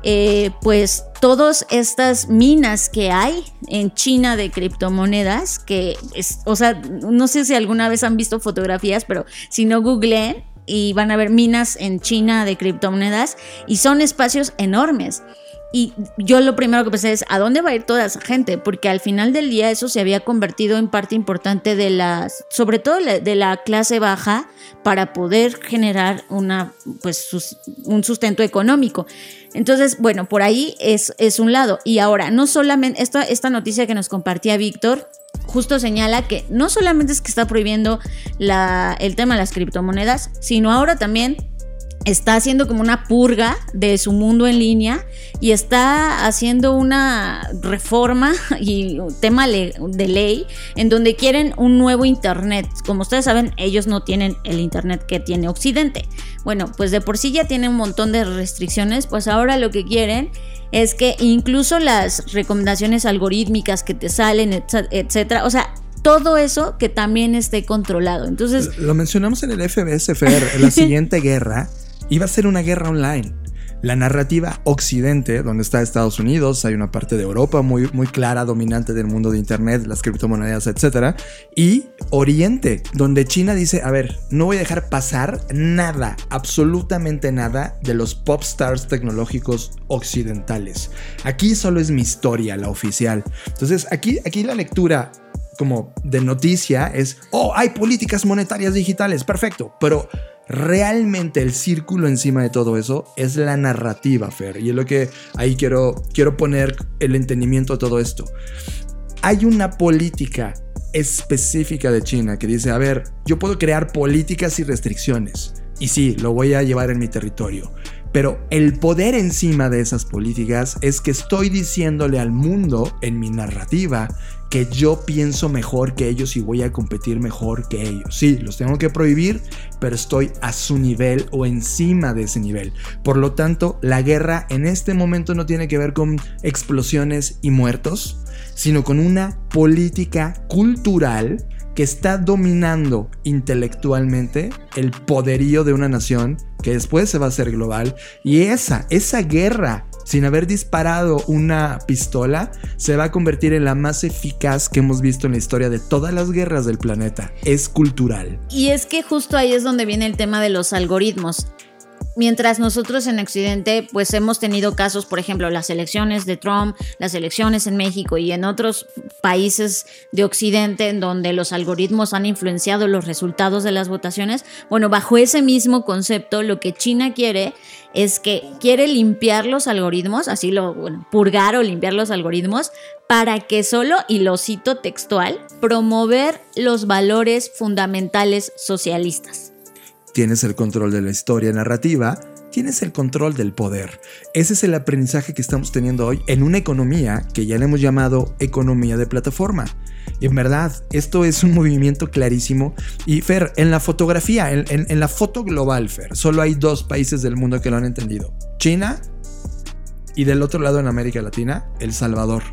eh, pues todas estas minas que hay en China de criptomonedas, que es, o sea, no sé si alguna vez han visto fotografías, pero si no googleen, y van a ver minas en China de criptomonedas y son espacios enormes. Y yo lo primero que pensé es, ¿a dónde va a ir toda esa gente? Porque al final del día eso se había convertido en parte importante de las, sobre todo de la clase baja, para poder generar una, pues, un sustento económico. Entonces, bueno, por ahí es, es un lado. Y ahora, no solamente, esta, esta noticia que nos compartía Víctor, justo señala que no solamente es que está prohibiendo la, el tema de las criptomonedas, sino ahora también está haciendo como una purga de su mundo en línea y está haciendo una reforma <laughs> y un tema de ley en donde quieren un nuevo Internet. Como ustedes saben, ellos no tienen el Internet que tiene Occidente. Bueno, pues de por sí ya tienen un montón de restricciones, pues ahora lo que quieren es que incluso las recomendaciones algorítmicas que te salen, etcétera, o sea, todo eso que también esté controlado. Entonces, lo mencionamos en el FBS en la <laughs> siguiente guerra iba a ser una guerra online. La narrativa occidente, donde está Estados Unidos, hay una parte de Europa muy, muy clara, dominante del mundo de Internet, las criptomonedas, etc. Y Oriente, donde China dice, a ver, no voy a dejar pasar nada, absolutamente nada de los pop stars tecnológicos occidentales. Aquí solo es mi historia, la oficial. Entonces, aquí, aquí la lectura como de noticia es, oh, hay políticas monetarias digitales, perfecto, pero realmente el círculo encima de todo eso es la narrativa, Fer. Y es lo que ahí quiero, quiero poner el entendimiento de todo esto. Hay una política específica de China que dice, a ver, yo puedo crear políticas y restricciones. Y sí, lo voy a llevar en mi territorio. Pero el poder encima de esas políticas es que estoy diciéndole al mundo en mi narrativa que yo pienso mejor que ellos y voy a competir mejor que ellos. Sí, los tengo que prohibir, pero estoy a su nivel o encima de ese nivel. Por lo tanto, la guerra en este momento no tiene que ver con explosiones y muertos, sino con una política cultural que está dominando intelectualmente el poderío de una nación que después se va a hacer global. Y esa, esa guerra, sin haber disparado una pistola, se va a convertir en la más eficaz que hemos visto en la historia de todas las guerras del planeta. Es cultural. Y es que justo ahí es donde viene el tema de los algoritmos. Mientras nosotros en Occidente, pues hemos tenido casos, por ejemplo, las elecciones de Trump, las elecciones en México y en otros países de Occidente, en donde los algoritmos han influenciado los resultados de las votaciones. Bueno, bajo ese mismo concepto, lo que China quiere es que quiere limpiar los algoritmos, así lo, bueno, purgar o limpiar los algoritmos, para que solo, y lo cito textual, promover los valores fundamentales socialistas tienes el control de la historia narrativa, tienes el control del poder. Ese es el aprendizaje que estamos teniendo hoy en una economía que ya le hemos llamado economía de plataforma. En verdad, esto es un movimiento clarísimo. Y Fer, en la fotografía, en, en la foto global, Fer, solo hay dos países del mundo que lo han entendido. China y del otro lado en América Latina, El Salvador.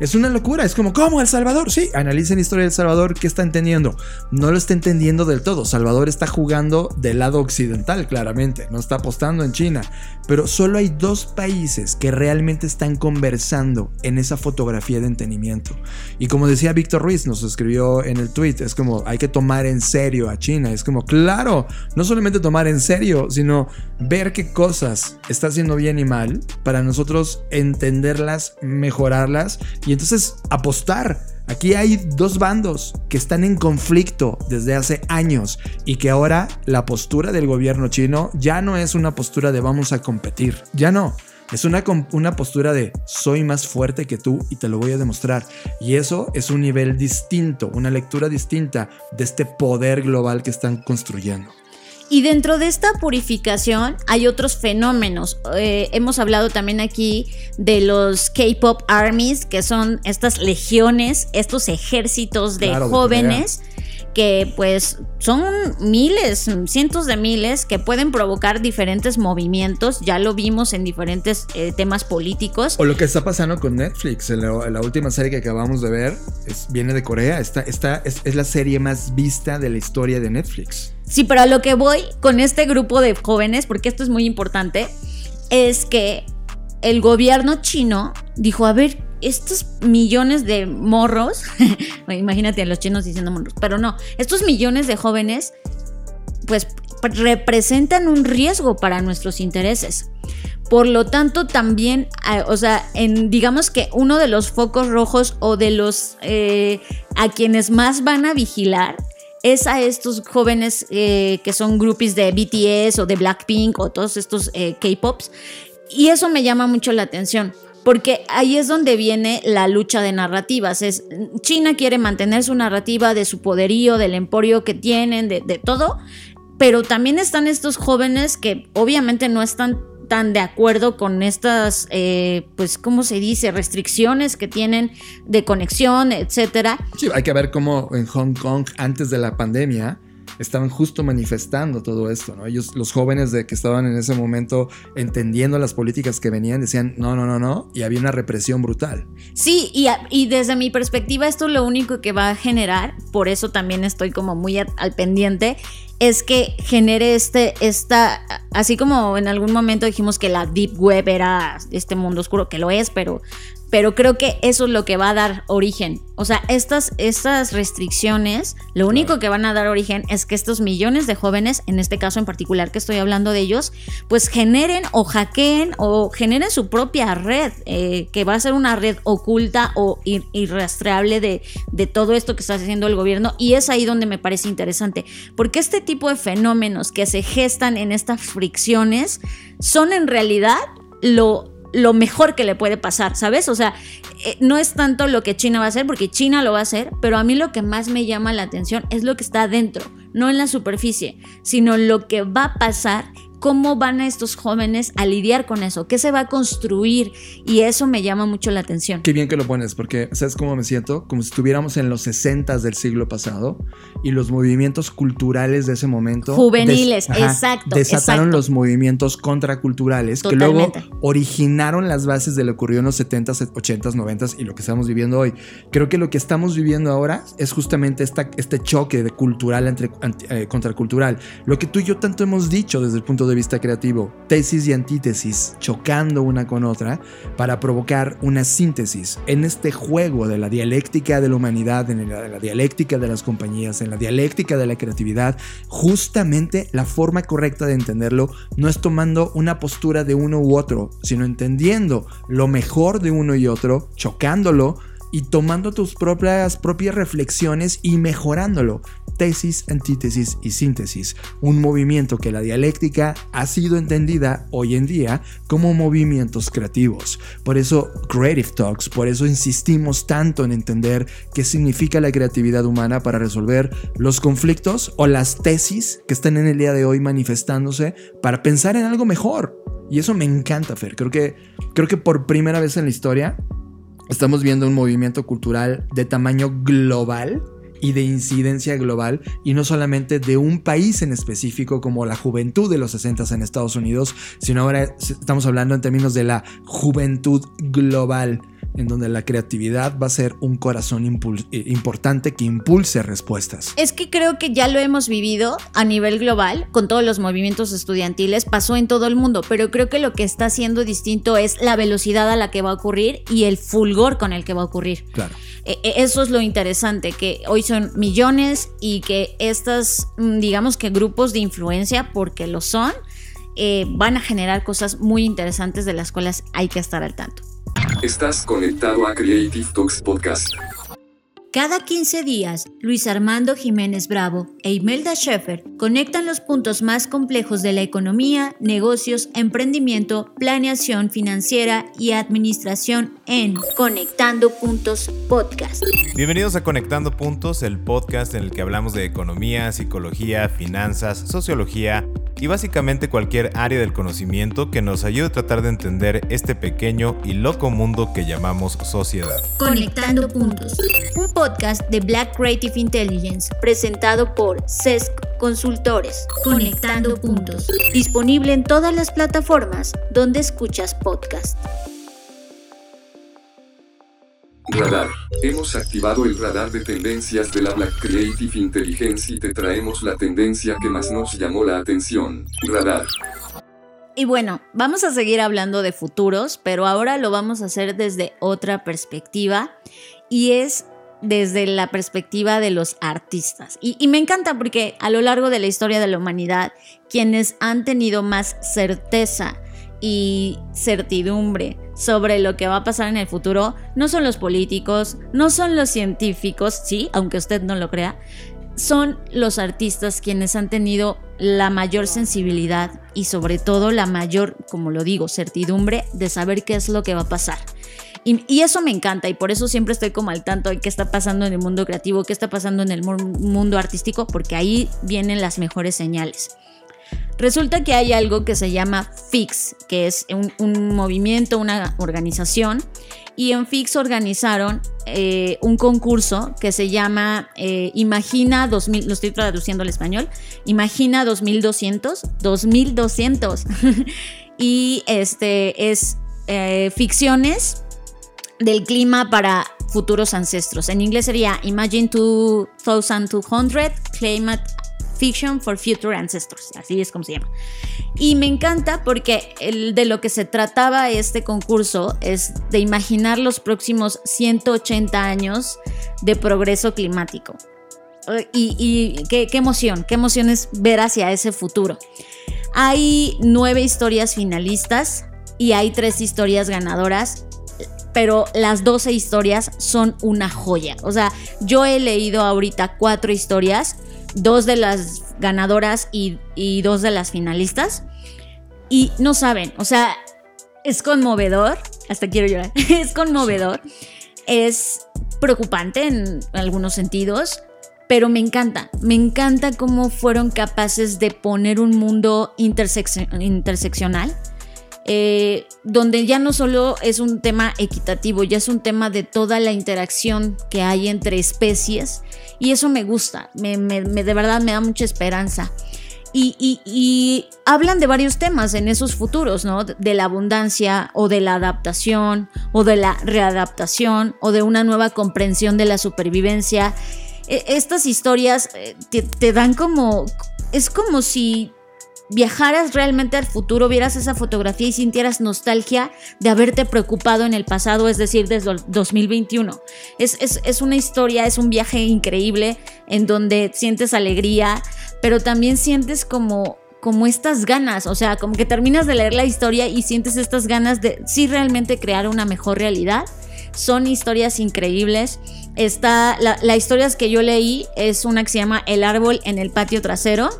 Es una locura, es como, ¿cómo El Salvador? Sí, analicen la historia del Salvador, ¿qué está entendiendo? No lo está entendiendo del todo. Salvador está jugando del lado occidental, claramente, no está apostando en China. Pero solo hay dos países que realmente están conversando en esa fotografía de entendimiento. Y como decía Víctor Ruiz, nos escribió en el tweet, es como, hay que tomar en serio a China. Es como, claro, no solamente tomar en serio, sino ver qué cosas está haciendo bien y mal para nosotros entenderlas, mejorarlas y entonces apostar. Aquí hay dos bandos que están en conflicto desde hace años y que ahora la postura del gobierno chino ya no es una postura de vamos a competir, ya no. Es una, una postura de soy más fuerte que tú y te lo voy a demostrar. Y eso es un nivel distinto, una lectura distinta de este poder global que están construyendo. Y dentro de esta purificación hay otros fenómenos. Eh, hemos hablado también aquí de los K-Pop Armies, que son estas legiones, estos ejércitos de jóvenes que pues son miles, cientos de miles que pueden provocar diferentes movimientos. Ya lo vimos en diferentes eh, temas políticos. O lo que está pasando con Netflix. La, última serie que acabamos de ver viene de Corea. Esta, esta es, es la serie más vista de la historia de Netflix. Sí, pero a lo que voy con este grupo de jóvenes, porque esto es muy importante, es que el gobierno chino dijo, a ver, estos millones de morros, <laughs> imagínate a los chinos diciendo morros, pero no, estos millones de jóvenes, pues representan un riesgo para nuestros intereses. Por lo tanto, también, o sea, digamos que uno de los focos rojos o de los eh, a quienes más van a vigilar es a estos jóvenes eh, que son groupies de BTS o de Blackpink o todos estos eh, K-Pops. Y eso me llama mucho la atención porque ahí es donde viene la lucha de narrativas. Es, China quiere mantener su narrativa de su poderío, del emporio que tienen, de, todo, pero también están estos jóvenes que obviamente no están tan de acuerdo con estas, eh, pues, ¿cómo se dice? Restricciones que tienen de conexión, etcétera. Sí, hay que ver cómo en Hong Kong, antes de la pandemia, estaban justo manifestando todo esto, ¿no? Ellos, los jóvenes de que estaban en ese momento entendiendo las políticas que venían, decían, no, no, no, no, y había una represión brutal. Sí, y, y desde mi perspectiva esto lo único que va a generar, por eso también estoy como muy al pendiente, es que genere este, esta, así como en algún momento dijimos que la Deep Web era este mundo oscuro, que lo es, pero pero creo que eso es lo que va a dar origen. O sea, estas, estas restricciones, lo único que van a dar origen es que estos millones de jóvenes, en este caso en particular que estoy hablando de ellos, pues generen o hackeen o generen su propia red, eh, que va a ser una red oculta o irrastreable de, de todo esto que está haciendo el gobierno. Y es ahí donde me parece interesante, porque este tipo de fenómenos que se gestan en estas fricciones son en realidad lo lo mejor que le puede pasar, ¿sabes? O sea, eh, no es tanto lo que China va a hacer, porque China lo va a hacer, pero a mí lo que más me llama la atención es lo que está adentro, no en la superficie, sino lo que va a pasar ¿Cómo van estos jóvenes a lidiar con eso? ¿Qué se va a construir? Y eso me llama mucho la atención. Qué bien que lo pones, porque ¿sabes cómo me siento? Como si estuviéramos en los 60 del siglo pasado y los movimientos culturales de ese momento. Juveniles, exacto. Desataron los movimientos contraculturales que luego originaron las bases de lo que ocurrió en los 70s, 80s, 90s y lo que estamos viviendo hoy. Creo que lo que estamos viviendo ahora es justamente esta, este choque de cultural entre, eh, contracultural. Lo que tú y yo tanto hemos dicho desde el punto de de vista creativo, tesis y antítesis chocando una con otra para provocar una síntesis en este juego de la dialéctica de la humanidad, en la, dialéctica de las compañías, en la dialéctica de la creatividad, justamente la forma correcta de entenderlo no es tomando una postura de uno u otro, sino entendiendo lo mejor de uno y otro, chocándolo y tomando tus propias, propias reflexiones y mejorándolo. Tesis, antítesis y síntesis. Un movimiento que la dialéctica ha sido entendida hoy en día como movimientos creativos. Por eso Creative Talks, por eso insistimos tanto en entender qué significa la creatividad humana para resolver los conflictos o las tesis que están en el día de hoy manifestándose para pensar en algo mejor. Y eso me encanta, Fer. Creo que, creo que por primera vez en la historia estamos viendo un movimiento cultural de tamaño global y de incidencia global y no solamente de un país en específico como la juventud de los 60 en Estados Unidos, sino ahora estamos hablando en términos de la juventud global en donde la creatividad va a ser un corazón eh, importante que impulse respuestas. Es que creo que ya lo hemos vivido a nivel global con todos los movimientos estudiantiles, pasó en todo el mundo, pero creo que lo que está siendo distinto es la velocidad a la que va a ocurrir y el fulgor con el que va a ocurrir. Claro. E, e, eso es lo interesante, que hoy son millones y que estas, mm, digamos que grupos de influencia, porque lo son, eh, van a generar cosas muy interesantes de las cuales hay que estar al tanto. Estás conectado a Creative Talks Podcast. Cada 15 días, Luis Armando Jiménez Bravo e Imelda Schaeffer conectan los puntos más complejos de la economía, negocios, emprendimiento, planeación financiera y administración en Conectando Puntos Podcast. Bienvenidos a Conectando Puntos, el podcast en el que hablamos de economía, psicología, finanzas, sociología y básicamente cualquier área del conocimiento que nos ayude a tratar de entender este pequeño y loco mundo que llamamos sociedad. Conectando Puntos podcast de Black Creative Intelligence presentado por CESC Consultores, Conectando Puntos, disponible en todas las plataformas donde escuchas podcast. Radar. Hemos activado el radar de tendencias de la Black Creative Intelligence y te traemos la tendencia que más nos llamó la atención. Radar. Y bueno, vamos a seguir hablando de futuros, pero ahora lo vamos a hacer desde otra perspectiva y es desde la perspectiva de los artistas. Y, me encanta porque a lo largo de la historia de la humanidad, quienes han tenido más certeza y certidumbre sobre lo que va a pasar en el futuro no son los políticos, no son los científicos, sí, aunque usted no lo crea, son los artistas quienes han tenido la mayor sensibilidad y sobre todo la mayor, como lo digo, certidumbre de saber qué es lo que va a pasar. Y, eso me encanta y por eso siempre estoy como al tanto de qué está pasando en el mundo creativo, qué está pasando en el mundo artístico, porque ahí vienen las mejores señales. Resulta que hay algo que se llama FIX, que es un, movimiento, una organización, y en FIX organizaron eh, un concurso que se llama eh, Imagina 2000, lo estoy traduciendo al español, Imagina 2200, 2200, <laughs> y este es eh, ficciones del clima para futuros ancestros. En inglés sería Imagine 2200 Climate Fiction for Future Ancestors. Así es como se llama. Y me encanta porque el, de lo que se trataba este concurso es de imaginar los próximos 180 años de progreso climático. Y, qué, qué emoción, qué emoción es ver hacia ese futuro. Hay nueve historias finalistas y hay tres historias ganadoras pero las 12 historias son una joya. O sea, yo he leído ahorita cuatro historias, dos de las ganadoras y, dos de las finalistas. Y no saben, o sea, es conmovedor, hasta quiero llorar, <laughs> es conmovedor, es preocupante en algunos sentidos, pero me encanta, me encanta cómo fueron capaces de poner un mundo interseccional eh, donde ya no solo es un tema equitativo, ya es un tema de toda la interacción que hay entre especies y eso me gusta, de verdad me da mucha esperanza. Y, hablan de varios temas en esos futuros, ¿no? De la abundancia o de la adaptación o de la readaptación o de una nueva comprensión de la supervivencia. E, estas historias eh, te dan como... Es como si viajaras realmente al futuro, vieras esa fotografía y sintieras nostalgia de haberte preocupado en el pasado, es decir, desde el 2021. Es, es, es una historia, es un viaje increíble en donde sientes alegría, pero también sientes como como estas ganas, o sea, como que terminas de leer la historia y sientes estas ganas de sí realmente crear una mejor realidad. Son historias increíbles. Está, la, la historia que yo leí es una que se llama El árbol en el patio trasero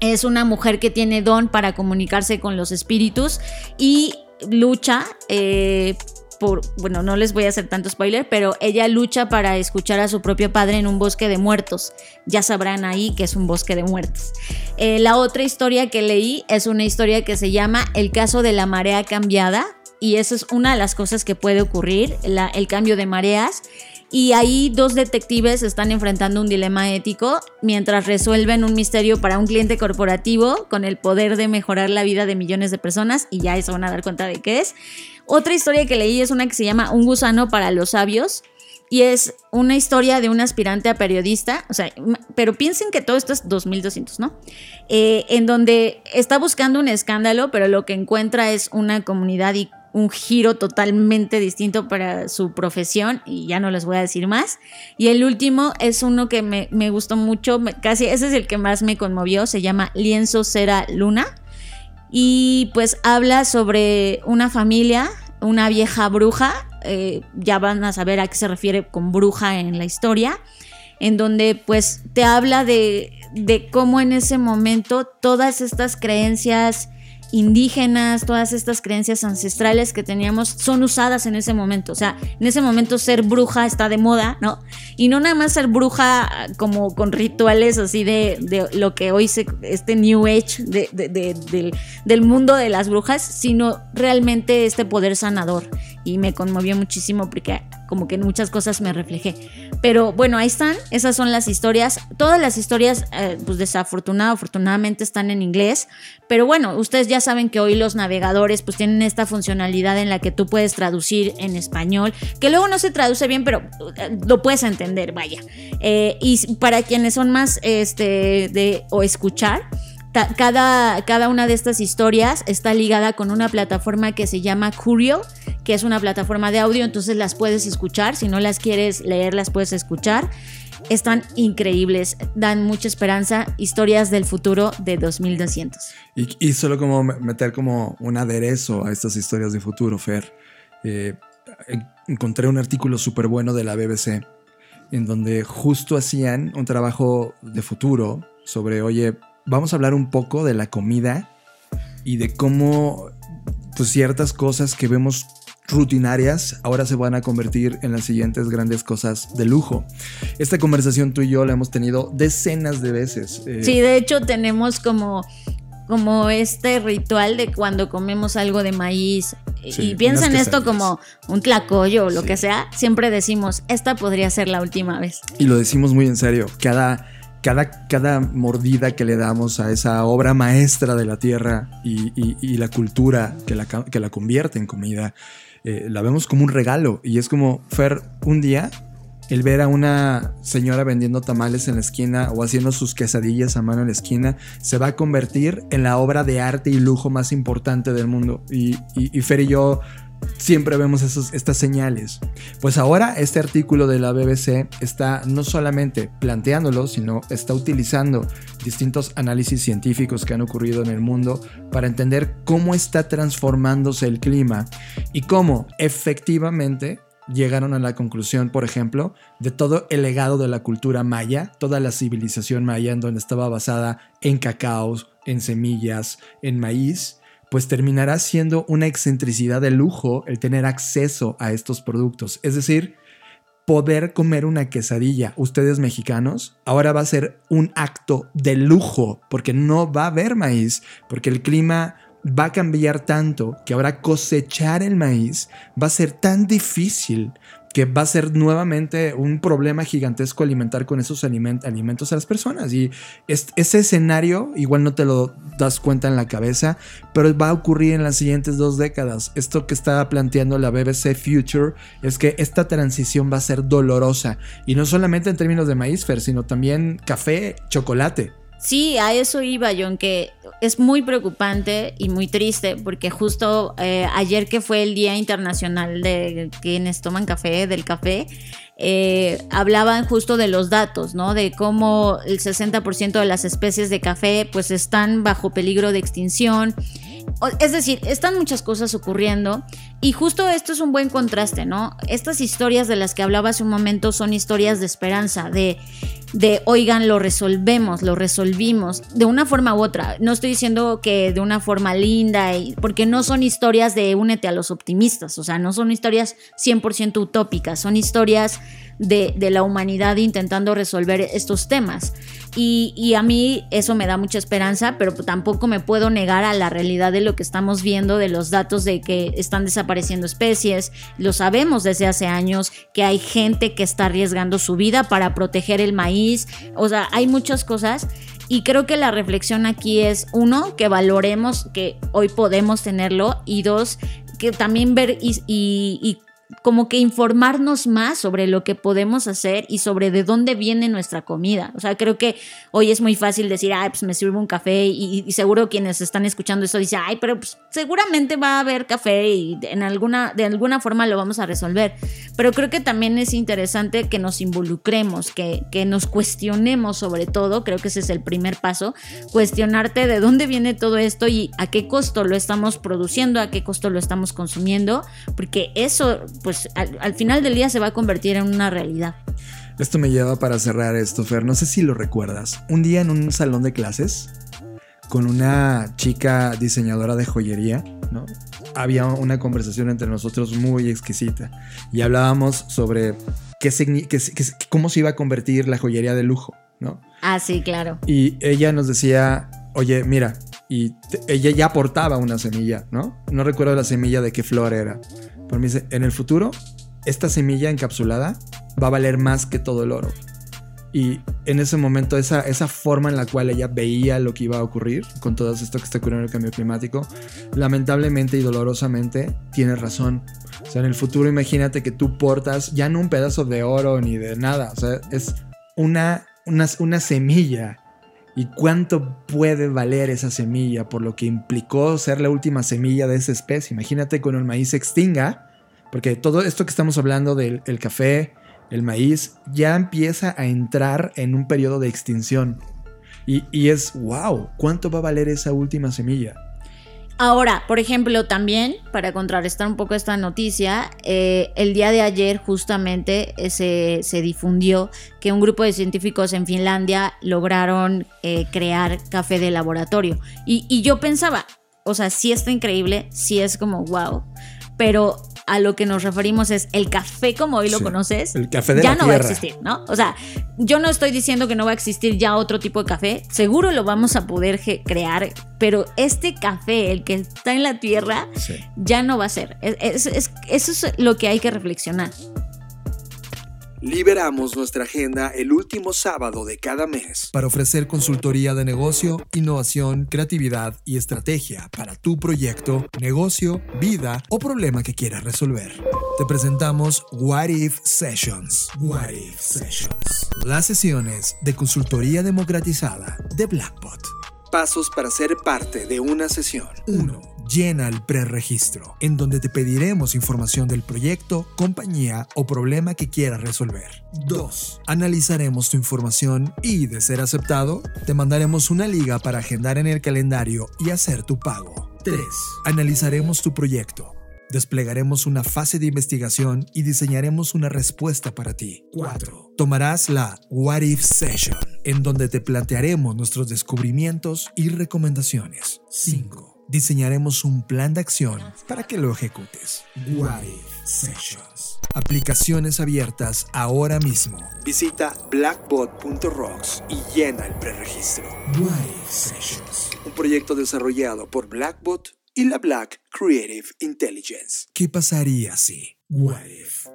es una mujer que tiene don para comunicarse con los espíritus y lucha eh, por, bueno, no les voy a hacer tanto spoiler, pero ella lucha para escuchar a su propio padre en un bosque de muertos. Ya sabrán ahí que es un bosque de muertos. Eh, la otra historia que leí es una historia que se llama El caso de la marea cambiada y eso es una de las cosas que puede ocurrir, el cambio de mareas y ahí dos detectives están enfrentando un dilema ético mientras resuelven un misterio para un cliente corporativo con el poder de mejorar la vida de millones de personas y ya se van a dar cuenta de qué es. Otra historia que leí es una que se llama Un gusano para los sabios y es una historia de un aspirante a periodista, o sea, pero piensen que todo esto es 2200, ¿no? Eh, en donde está buscando un escándalo, pero lo que encuentra es una comunidad y un giro totalmente distinto para su profesión y ya no les voy a decir más. Y el último es uno que me, gustó mucho, casi ese es el que más me conmovió, se llama Lienzo Cera Luna y pues habla sobre una familia, una vieja bruja, eh, ya van a saber a qué se refiere con bruja en la historia, en donde pues te habla de, de cómo en ese momento todas estas creencias indígenas, todas estas creencias ancestrales que teníamos son usadas en ese momento. O sea, en ese momento ser bruja está de moda, ¿no? Y no nada más ser bruja como con rituales así de, lo que hoy se, este New Age del, del mundo de las brujas, sino realmente este poder sanador. Y me conmovió muchísimo porque como que en muchas cosas me reflejé. Pero bueno, ahí están, esas son las historias. Todas las historias, eh, pues desafortunadamente, afortunadamente están en inglés. Pero bueno, ustedes ya saben que hoy los navegadores pues tienen esta funcionalidad en la que tú puedes traducir en español, que luego no se traduce bien, pero eh, lo puedes entender, vaya. Eh, y para quienes son más este, de o escuchar, cada, cada una de estas historias está ligada con una plataforma que se llama Curial, que es una plataforma de audio, entonces las puedes escuchar, si no las quieres leer, las puedes escuchar. Están increíbles, dan mucha esperanza, historias del futuro de 2200. Y, solo como meter como un aderezo a estas historias de futuro, Fer. Eh, encontré un artículo súper bueno de la BBC en donde justo hacían un trabajo de futuro sobre, oye, vamos a hablar un poco de la comida y de cómo pues, ciertas cosas que vemos rutinarias ahora se van a convertir en las siguientes grandes cosas de lujo. Esta conversación tú y yo la hemos tenido decenas de veces. Eh. Sí, de hecho tenemos como como este ritual de cuando comemos algo de maíz y piensan esto como un tlacoyo o lo que sea, siempre decimos, esta podría ser la última vez. Y lo decimos muy en serio. Cada cada, mordida que le damos a esa obra maestra de la tierra y, la cultura que la, que la, convierte en comida, eh, la vemos como un regalo. Y es como, Fer, un día el ver a una señora vendiendo tamales en la esquina o haciendo sus quesadillas a mano en la esquina se va a convertir en la obra de arte y lujo más importante del mundo. Y, y Fer y yo siempre vemos estas señales. Pues ahora este artículo de la BBC está no solamente planteándolo, sino está utilizando distintos análisis científicos que han ocurrido en el mundo para entender cómo está transformándose el clima y cómo efectivamente llegaron a la conclusión, por ejemplo, de todo el legado de la cultura maya, toda la civilización maya en donde estaba basada en cacaos, en semillas, en maíz, pues terminará siendo una excentricidad de lujo el tener acceso a estos productos. Es decir, poder comer una quesadilla, ustedes mexicanos, ahora va a ser un acto de lujo, porque no va a haber maíz, porque el clima va a cambiar tanto que ahora cosechar el maíz va a ser tan difícil que va a ser nuevamente un problema gigantesco alimentar con esos alimentos a las personas. Y ese escenario igual no te lo das cuenta en la cabeza, pero va a ocurrir en las siguientes dos décadas. Esto que está planteando la BBC Future es que esta transición va a ser dolorosa. Y no solamente en términos de maíz, sino también café, chocolate Sí, a eso iba yo, que es muy preocupante y muy triste, porque justo eh, ayer que fue el Día Internacional de quienes toman café, del café, eh, hablaban justo de los datos, ¿no? De cómo el 60% de las especies de café pues están bajo peligro de extinción. Es decir, están muchas cosas ocurriendo y justo esto es un buen contraste, ¿no? Estas historias de las que hablaba hace un momento son historias de esperanza, de de, oigan, lo resolvemos, lo resolvimos, de una forma u otra. No estoy diciendo que de una forma linda, porque no son historias de únete a los optimistas, o sea, no son historias 100% utópicas, son historias de, la humanidad intentando resolver estos temas. Y, a mí eso me da mucha esperanza, pero tampoco me puedo negar a la realidad de lo que estamos viendo, de los datos de que están desapareciendo especies. Lo sabemos desde hace años, que hay gente que está arriesgando su vida para proteger el maíz. O sea, hay muchas cosas. Y creo que la reflexión aquí es, uno, que valoremos que hoy podemos tenerlo y dos, que también ver y, y como que informarnos más sobre lo que podemos hacer y sobre de dónde viene nuestra comida. O sea, creo que hoy es muy fácil decir, ay, pues me sirvo un café y, seguro quienes están escuchando esto dicen, ay, pero pues, seguramente va a haber café y en alguna, de alguna forma lo vamos a resolver. Pero creo que también es interesante que nos involucremos, que, que nos cuestionemos sobre todo, creo que ese es el primer paso, cuestionarte de dónde viene todo esto y a qué costo lo estamos produciendo, a qué costo lo estamos consumiendo, porque eso pues al, final del día se va a convertir en una realidad. Esto me lleva para cerrar esto, Fer. No sé si lo recuerdas. Un día en un salón de clases con una chica diseñadora de joyería, ¿no? Había una conversación entre nosotros muy exquisita y hablábamos sobre qué, cómo se iba a convertir la joyería de lujo, ¿no? Ah, sí, claro. Y ella nos decía, oye, mira, y ella ya aportaba una semilla, ¿no? No recuerdo la semilla de qué flor era. Me dice, en el futuro, esta semilla encapsulada va a valer más que todo el oro. Y en ese momento, esa, esa forma en la cual ella veía lo que iba a ocurrir con todo esto que está ocurriendo en el cambio climático, lamentablemente y dolorosamente tiene razón. O sea, en el futuro imagínate que tú portas ya no un pedazo de oro ni de nada, o sea, es una, una, una semilla y cuánto puede valer esa semilla por lo que implicó ser la última semilla de esa especie. Imagínate cuando el maíz se extinga, porque todo esto que estamos hablando del café, el maíz, ya empieza a entrar en un periodo de extinción. Y, y es, wow, ¿cuánto va a valer esa última semilla? Ahora, por ejemplo, también para contrarrestar un poco esta noticia, eh, el día de ayer justamente eh, se, difundió que un grupo de científicos en Finlandia lograron eh, crear café de laboratorio. Y, y, yo pensaba, o sea, sí está increíble, sí es como wow, pero a lo que nos referimos es el café como hoy lo conoces, el café de ya no va a existir, ¿no? O sea, yo no estoy diciendo que no va a existir ya otro tipo de café, seguro lo vamos a poder crear, pero este café, el que está en la tierra, ya no va a ser. eso es lo que hay que reflexionar. Liberamos nuestra agenda el último sábado de cada mes para ofrecer consultoría de negocio, innovación, creatividad y estrategia para tu proyecto, negocio, vida o problema que quieras resolver. Te presentamos What If Sessions. What If Sessions. Las sesiones de consultoría democratizada de Blackbot. Pasos para ser parte de una sesión. 1 llena el preregistro, en donde te pediremos información del proyecto, compañía o problema que quieras resolver. 2. Analizaremos tu información y, de ser aceptado, te mandaremos una liga para agendar en el calendario y hacer tu pago. 3. Analizaremos tu proyecto. Desplegaremos una fase de investigación y diseñaremos una respuesta para ti. 4. Tomarás la What If Session, en donde te plantearemos nuestros descubrimientos y recomendaciones. 5 diseñaremos un plan de acción para que lo ejecutes. What Sessions. Aplicaciones abiertas ahora mismo. Visita blackbot.rocks y llena el preregistro. What Sessions. Un proyecto desarrollado por Blackbot y la Black Creative Intelligence. ¿Qué pasaría si? What if?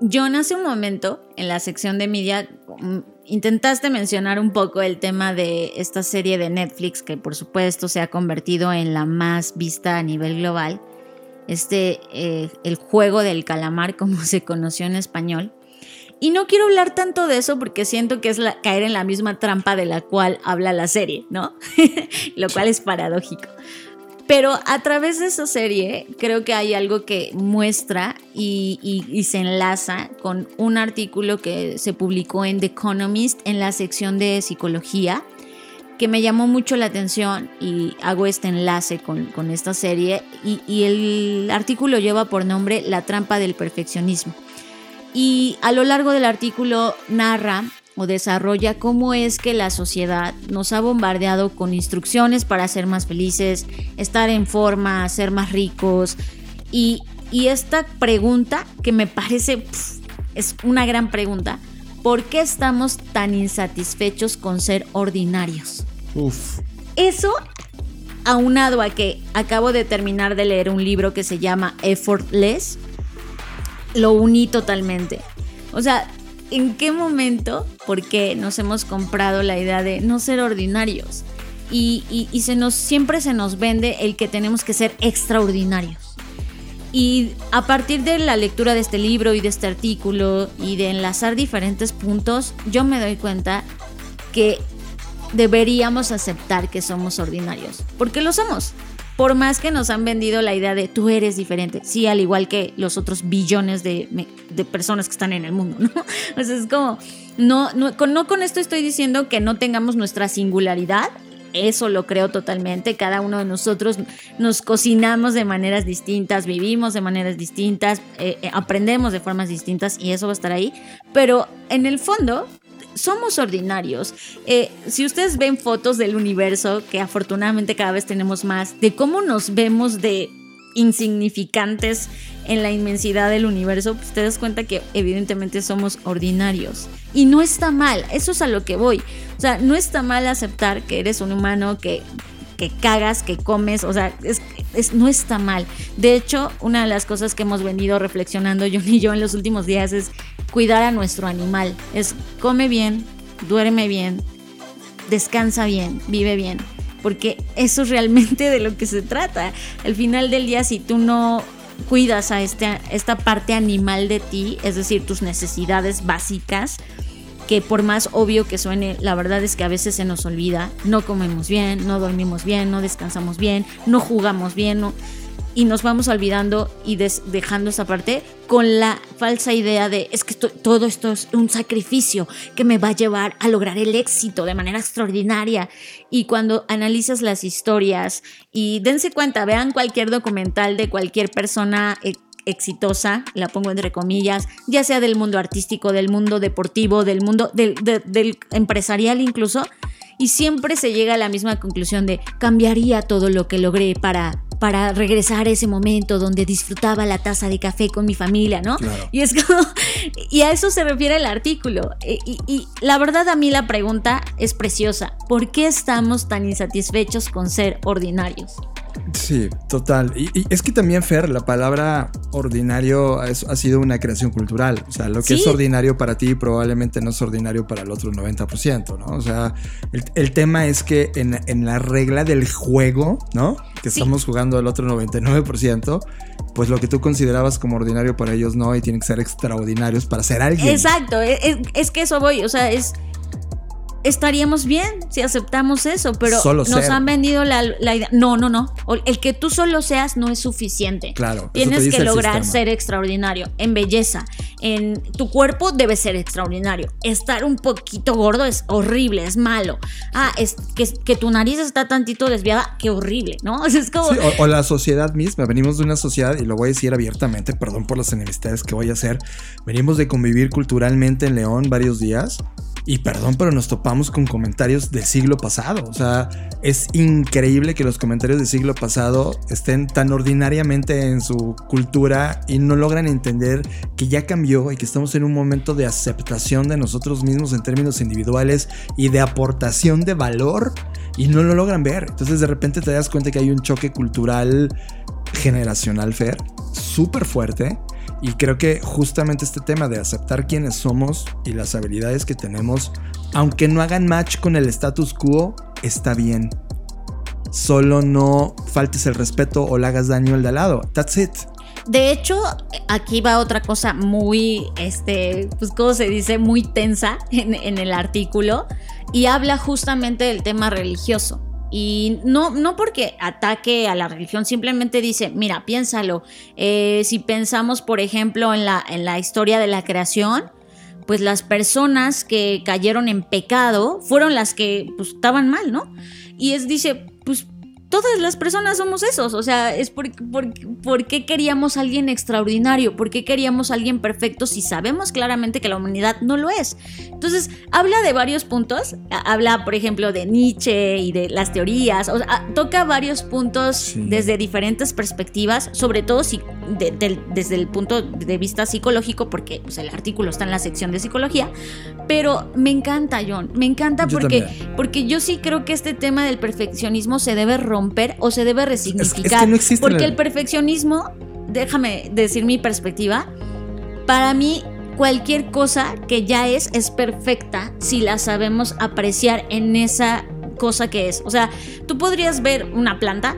John, hace un momento, en la sección de media, mm, intentaste mencionar un poco el tema de esta serie de Netflix, que por supuesto se ha convertido en la más vista a nivel global. Este, eh, el juego del calamar, <laughs> como se conoció en español. Y no quiero hablar tanto de eso porque siento que es caer en la misma trampa de la cual habla la serie, ¿no? <laughs> Lo cual es paradójico. Pero a través de esa serie creo que hay algo que muestra y, se enlaza con un artículo que se publicó en The Economist en la sección de psicología que me llamó mucho la atención y hago este enlace con, con esta serie y, y el artículo lleva por nombre La trampa del perfeccionismo. Y a lo largo del artículo narra o desarrolla cómo es que la sociedad nos ha bombardeado con instrucciones para ser más felices, estar en forma, ser más ricos. Y, y esta pregunta que me parece es una gran pregunta, ¿por qué estamos tan insatisfechos con ser ordinarios? Uf. Eso aunado a que acabo de terminar de leer un libro que se llama Effortless, lo uní totalmente. O sea, ¿en qué momento, por qué nos hemos comprado la idea de no ser ordinarios? Y, se nos, siempre se nos vende el que tenemos que ser extraordinarios. Y a partir de la lectura de este libro y de este artículo y de enlazar diferentes puntos, yo me doy cuenta que deberíamos aceptar que somos ordinarios, porque lo somos por más que nos han vendido la idea de tú eres diferente, sí, al igual que los otros billones de, personas que están en el mundo, <laughs> ¿no? O sea, es como, no, no, con, no con esto estoy diciendo que no tengamos nuestra singularidad, eso lo creo totalmente. Cada uno de nosotros nos cocinamos de maneras distintas, vivimos de maneras distintas, eh, eh, aprendemos de formas distintas y eso va a estar ahí. Pero en el fondo, somos ordinarios. Eh, si ustedes ven fotos del universo, que afortunadamente cada vez tenemos más, de cómo nos vemos de insignificantes en la inmensidad del universo, pues te das cuenta que evidentemente somos ordinarios. Y no está mal, eso es a lo que voy. O sea, no está mal aceptar que eres un humano, que, que cagas, que comes, o sea, es, no está mal. De hecho, una de las cosas que hemos venido reflexionando <laughs> yo y yo en los últimos días es cuidar a nuestro animal. Es come bien, duerme bien, descansa bien, vive bien. Porque eso es realmente de lo que se trata. Al final del día, si tú no cuidas a este, esta parte animal de ti, es decir, tus necesidades básicas, que por más obvio que suene, la verdad es que a veces se nos olvida, no comemos bien, no dormimos bien, no descansamos bien, no jugamos bien, y nos vamos olvidando y dejando esa parte con la falsa idea de es que todo esto es un sacrificio que me va a llevar a lograr el éxito de manera extraordinaria. Y cuando analizas las historias y dense cuenta, vean cualquier documental de cualquier persona e, exitosa, la pongo entre comillas, ya sea del mundo artístico, del mundo deportivo, del mundo del, del empresarial incluso, y siempre se llega a la misma conclusión de cambiaría todo lo que logré para para regresar a ese momento donde disfrutaba la taza de café con mi familia, ¿no? Y es como, y a eso se refiere el artículo. E, y, y, la verdad a mí la pregunta es preciosa. ¿Por qué estamos tan insatisfechos con ser ordinarios? Sí, total. Y, es que también, Fer, la palabra ordinario ha sido una creación cultural. O sea, lo que es ordinario para ti probablemente no es ordinario para el otro 90%, ¿no? O sea, el, tema es que en, la regla del juego, ¿no? Que estamos jugando el otro 99%, pues lo que tú considerabas como ordinario para ellos no, y tienen que ser extraordinarios para ser alguien. Exacto, es, es que eso voy, o sea, es estaríamos bien si aceptamos eso, pero nos han vendido la, idea. No, no, no. El que tú solo seas no es suficiente. Claro. Tienes que lograr ser extraordinario en belleza. En tu cuerpo debe ser extraordinario. Estar un poquito gordo es horrible, es malo. Ah, es que, que tu nariz está tantito desviada, qué horrible, ¿no? <laughs> Es como... o, la sociedad misma. Venimos de una sociedad, y lo voy a decir abiertamente, perdón por las enemistades que voy a hacer. Venimos de convivir culturalmente en León varios días y perdón, pero nos topamos con comentarios del siglo pasado. O sea, es increíble que los comentarios del siglo pasado estén tan ordinariamente en su cultura y no logran entender que ya cambió y que estamos en un momento de aceptación de nosotros mismos en términos individuales y de aportación de valor y no lo logran ver. Entonces de repente te das cuenta que hay un choque cultural generacional, Fer, súper fuerte y creo que justamente este tema de aceptar quiénes somos y las habilidades que tenemos, aunque no hagan match con el status quo, está bien. Solo no faltes el respeto o le hagas daño al de al lado. That's it. de hecho, aquí va otra cosa muy, este, pues, ¿cómo se dice? Muy tensa en, en el artículo y habla justamente del tema religioso. Y no, no porque ataque a la religión, simplemente dice, mira, piénsalo. Eh, si pensamos, por ejemplo, en la, en la historia de la creación, pues las personas que cayeron en pecado fueron las que pues, estaban mal, ¿no? Y es, dice, todas las personas somos esos. O sea, es por, por, qué queríamos a alguien extraordinario, por qué queríamos a alguien perfecto si sabemos claramente que la humanidad no lo es. Entonces, habla de varios puntos. Habla, por ejemplo, de Nietzsche y de las teorías. O sea, toca varios puntos desde diferentes perspectivas, sobre todo si, desde el punto de vista psicológico, porque pues, el artículo está en la sección de psicología. Pero me encanta, John. Me encanta porque, porque yo sí creo que este tema del perfeccionismo se debe romper o se debe resignificar. porque el perfeccionismo, déjame decir mi perspectiva, para mí cualquier cosa que ya es es perfecta si la sabemos apreciar en esa cosa que es. O sea, tú podrías ver una planta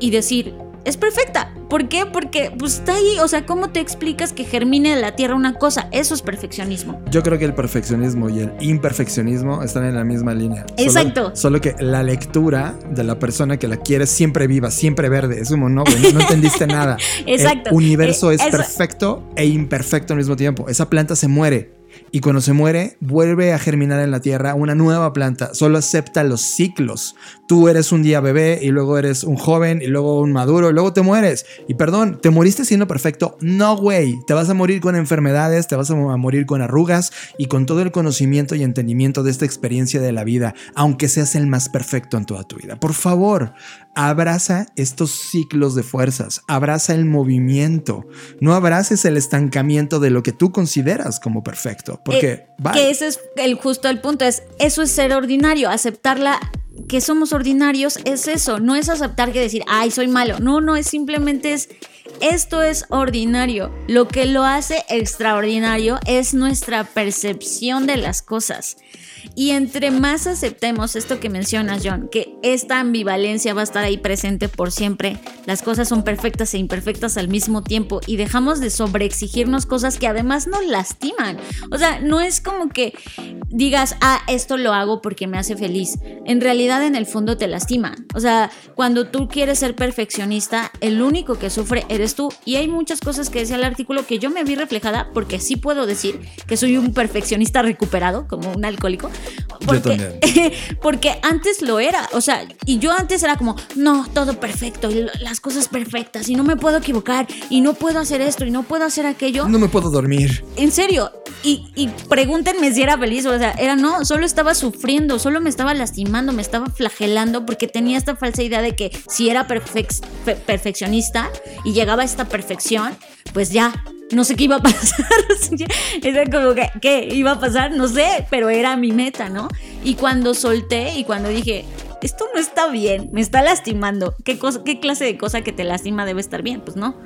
y decir, es perfecta. ¿Por qué? Porque pues está ahí, o sea, ¿cómo te explicas que germine de la tierra una cosa? Eso es perfeccionismo. Yo creo que el perfeccionismo y el imperfeccionismo están en la misma línea. Exacto. Solo, que la lectura de la persona que la quiere siempre viva, siempre verde, es como, no, no, entendiste <laughs> nada. Exacto. El universo eh, es perfecto e imperfecto al mismo tiempo. Esa planta se muere y cuando se muere vuelve a germinar en la tierra una nueva planta. Solo acepta los ciclos. Tú eres un día bebé y luego eres un joven y luego un maduro y luego te mueres. Y perdón, ¿te moriste siendo perfecto? No, güey. Te vas a morir con enfermedades, te vas a morir con arrugas y con todo el conocimiento y entendimiento de esta experiencia de la vida, aunque seas el más perfecto en toda tu vida. Por favor, abraza estos ciclos de fuerzas, abraza el movimiento, no abraces el estancamiento de lo que tú consideras como perfecto, porque eh, que ese es el justo el punto es eso es ser ordinario, aceptarla que somos ordinarios es eso, no es aceptar que decir, "Ay, soy malo." No, no, es simplemente es esto es ordinario. Lo que lo hace extraordinario es nuestra percepción de las cosas. Y entre más aceptemos esto que mencionas, John, que esta ambivalencia va a estar ahí presente por siempre, las cosas son perfectas e imperfectas al mismo tiempo y dejamos de sobreexigirnos cosas que además nos lastiman. O sea, no es como que digas, ah, esto lo hago porque me hace feliz. En realidad, en el fondo te lastima. O sea, cuando tú quieres ser perfeccionista, el único que sufre eres tú. Y hay muchas cosas que decía el artículo que yo me vi reflejada porque sí puedo decir que soy un perfeccionista recuperado, como un alcohólico. Porque, <laughs> porque antes lo era, o sea, y yo antes era como, no, todo perfecto, y las cosas perfectas, y no me puedo equivocar, y no puedo hacer esto, y no puedo hacer aquello. No me puedo dormir. En serio, y, y pregúntenme si era feliz, o sea, era no, solo estaba sufriendo, solo me estaba lastimando, me estaba flagelando, porque tenía esta falsa idea de que si era perfeccionista y llegaba a esta perfección, pues ya, no sé qué iba a pasar. <laughs> era como que, ¿qué iba a pasar? No sé, pero era mi meta, ¿no? Y cuando solté y cuando dije, esto no está bien, me está lastimando, ¿qué, cosa, qué clase de cosa que te lastima debe estar bien? Pues no.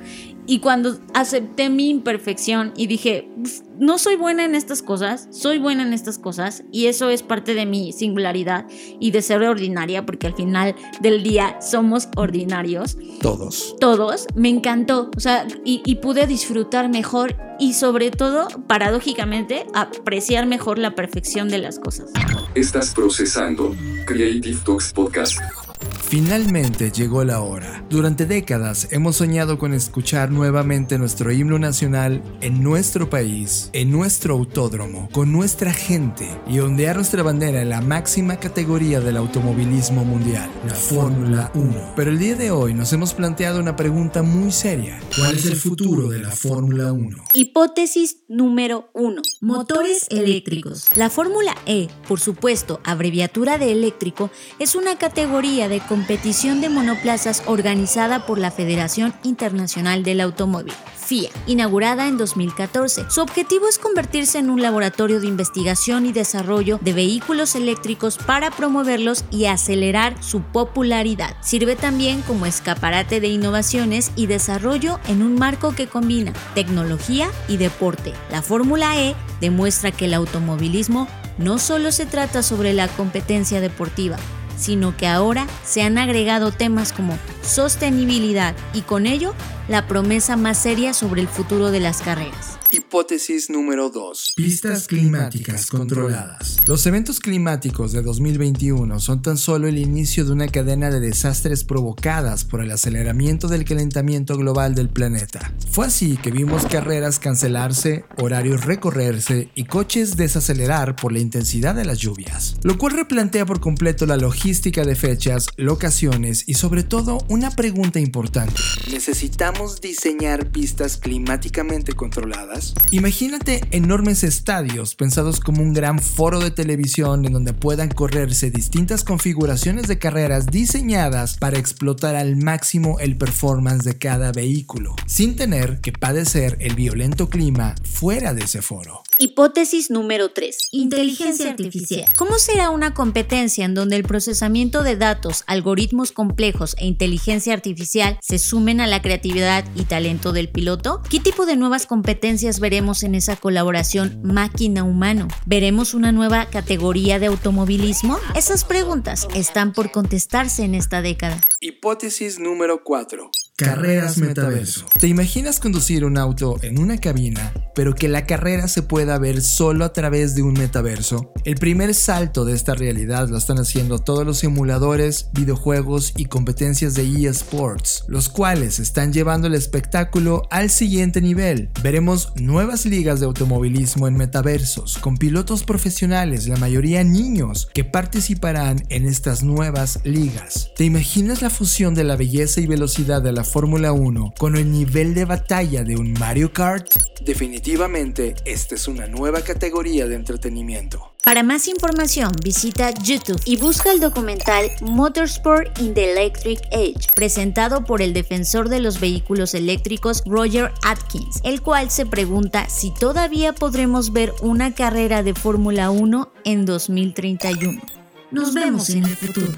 Y cuando acepté mi imperfección y dije, no soy buena en estas cosas, soy buena en estas cosas y eso es parte de mi singularidad y de ser ordinaria, porque al final del día somos ordinarios. Todos. Todos. Me encantó, o sea, y, y pude disfrutar mejor y sobre todo, paradójicamente, apreciar mejor la perfección de las cosas. Estás procesando Creative Talks Podcast. Finalmente llegó la hora. Durante décadas hemos soñado con escuchar nuevamente nuestro himno nacional en nuestro país, en nuestro autódromo, con nuestra gente y ondear nuestra bandera en la máxima categoría del automovilismo mundial, la Fórmula 1. Pero el día de hoy nos hemos planteado una pregunta muy seria. ¿Cuál es el futuro de la Fórmula 1? Hipótesis número 1. Motores eléctricos. La Fórmula E, por supuesto, abreviatura de eléctrico, es una categoría de competición de monoplazas organizada por la Federación Internacional del Automóvil, FIA, inaugurada en 2014. Su objetivo es convertirse en un laboratorio de investigación y desarrollo de vehículos eléctricos para promoverlos y acelerar su popularidad. Sirve también como escaparate de innovaciones y desarrollo en un marco que combina tecnología y deporte. La Fórmula E demuestra que el automovilismo no solo se trata sobre la competencia deportiva, sino que ahora se han agregado temas como sostenibilidad y con ello la promesa más seria sobre el futuro de las carreras. Hipótesis número 2. Pistas climáticas controladas. Los eventos climáticos de 2021 son tan solo el inicio de una cadena de desastres provocadas por el aceleramiento del calentamiento global del planeta. Fue así que vimos carreras cancelarse, horarios recorrerse y coches desacelerar por la intensidad de las lluvias, lo cual replantea por completo la logística de fechas, locaciones y sobre todo una pregunta importante. ¿Necesitamos diseñar pistas climáticamente controladas? Imagínate enormes estadios pensados como un gran foro de televisión en donde puedan correrse distintas configuraciones de carreras diseñadas para explotar al máximo el performance de cada vehículo, sin tener que padecer el violento clima fuera de ese foro. Hipótesis número 3. Inteligencia artificial. ¿Cómo será una competencia en donde el procesamiento de datos, algoritmos complejos e inteligencia artificial se sumen a la creatividad y talento del piloto? ¿Qué tipo de nuevas competencias veremos en esa colaboración máquina-humano? ¿Veremos una nueva categoría de automovilismo? Esas preguntas están por contestarse en esta década. Hipótesis número 4. Carreras metaverso. ¿Te imaginas conducir un auto en una cabina, pero que la carrera se pueda ver solo a través de un metaverso? El primer salto de esta realidad lo están haciendo todos los simuladores, videojuegos y competencias de eSports, los cuales están llevando el espectáculo al siguiente nivel. Veremos nuevas ligas de automovilismo en metaversos, con pilotos profesionales, la mayoría niños, que participarán en estas nuevas ligas. ¿Te imaginas la fusión de la belleza y velocidad de la Fórmula 1 con el nivel de batalla de un Mario Kart? Definitivamente, esta es una nueva categoría de entretenimiento. Para más información visita YouTube y busca el documental Motorsport in the Electric Age, presentado por el defensor de los vehículos eléctricos Roger Atkins, el cual se pregunta si todavía podremos ver una carrera de Fórmula 1 en 2031. Nos vemos en el futuro.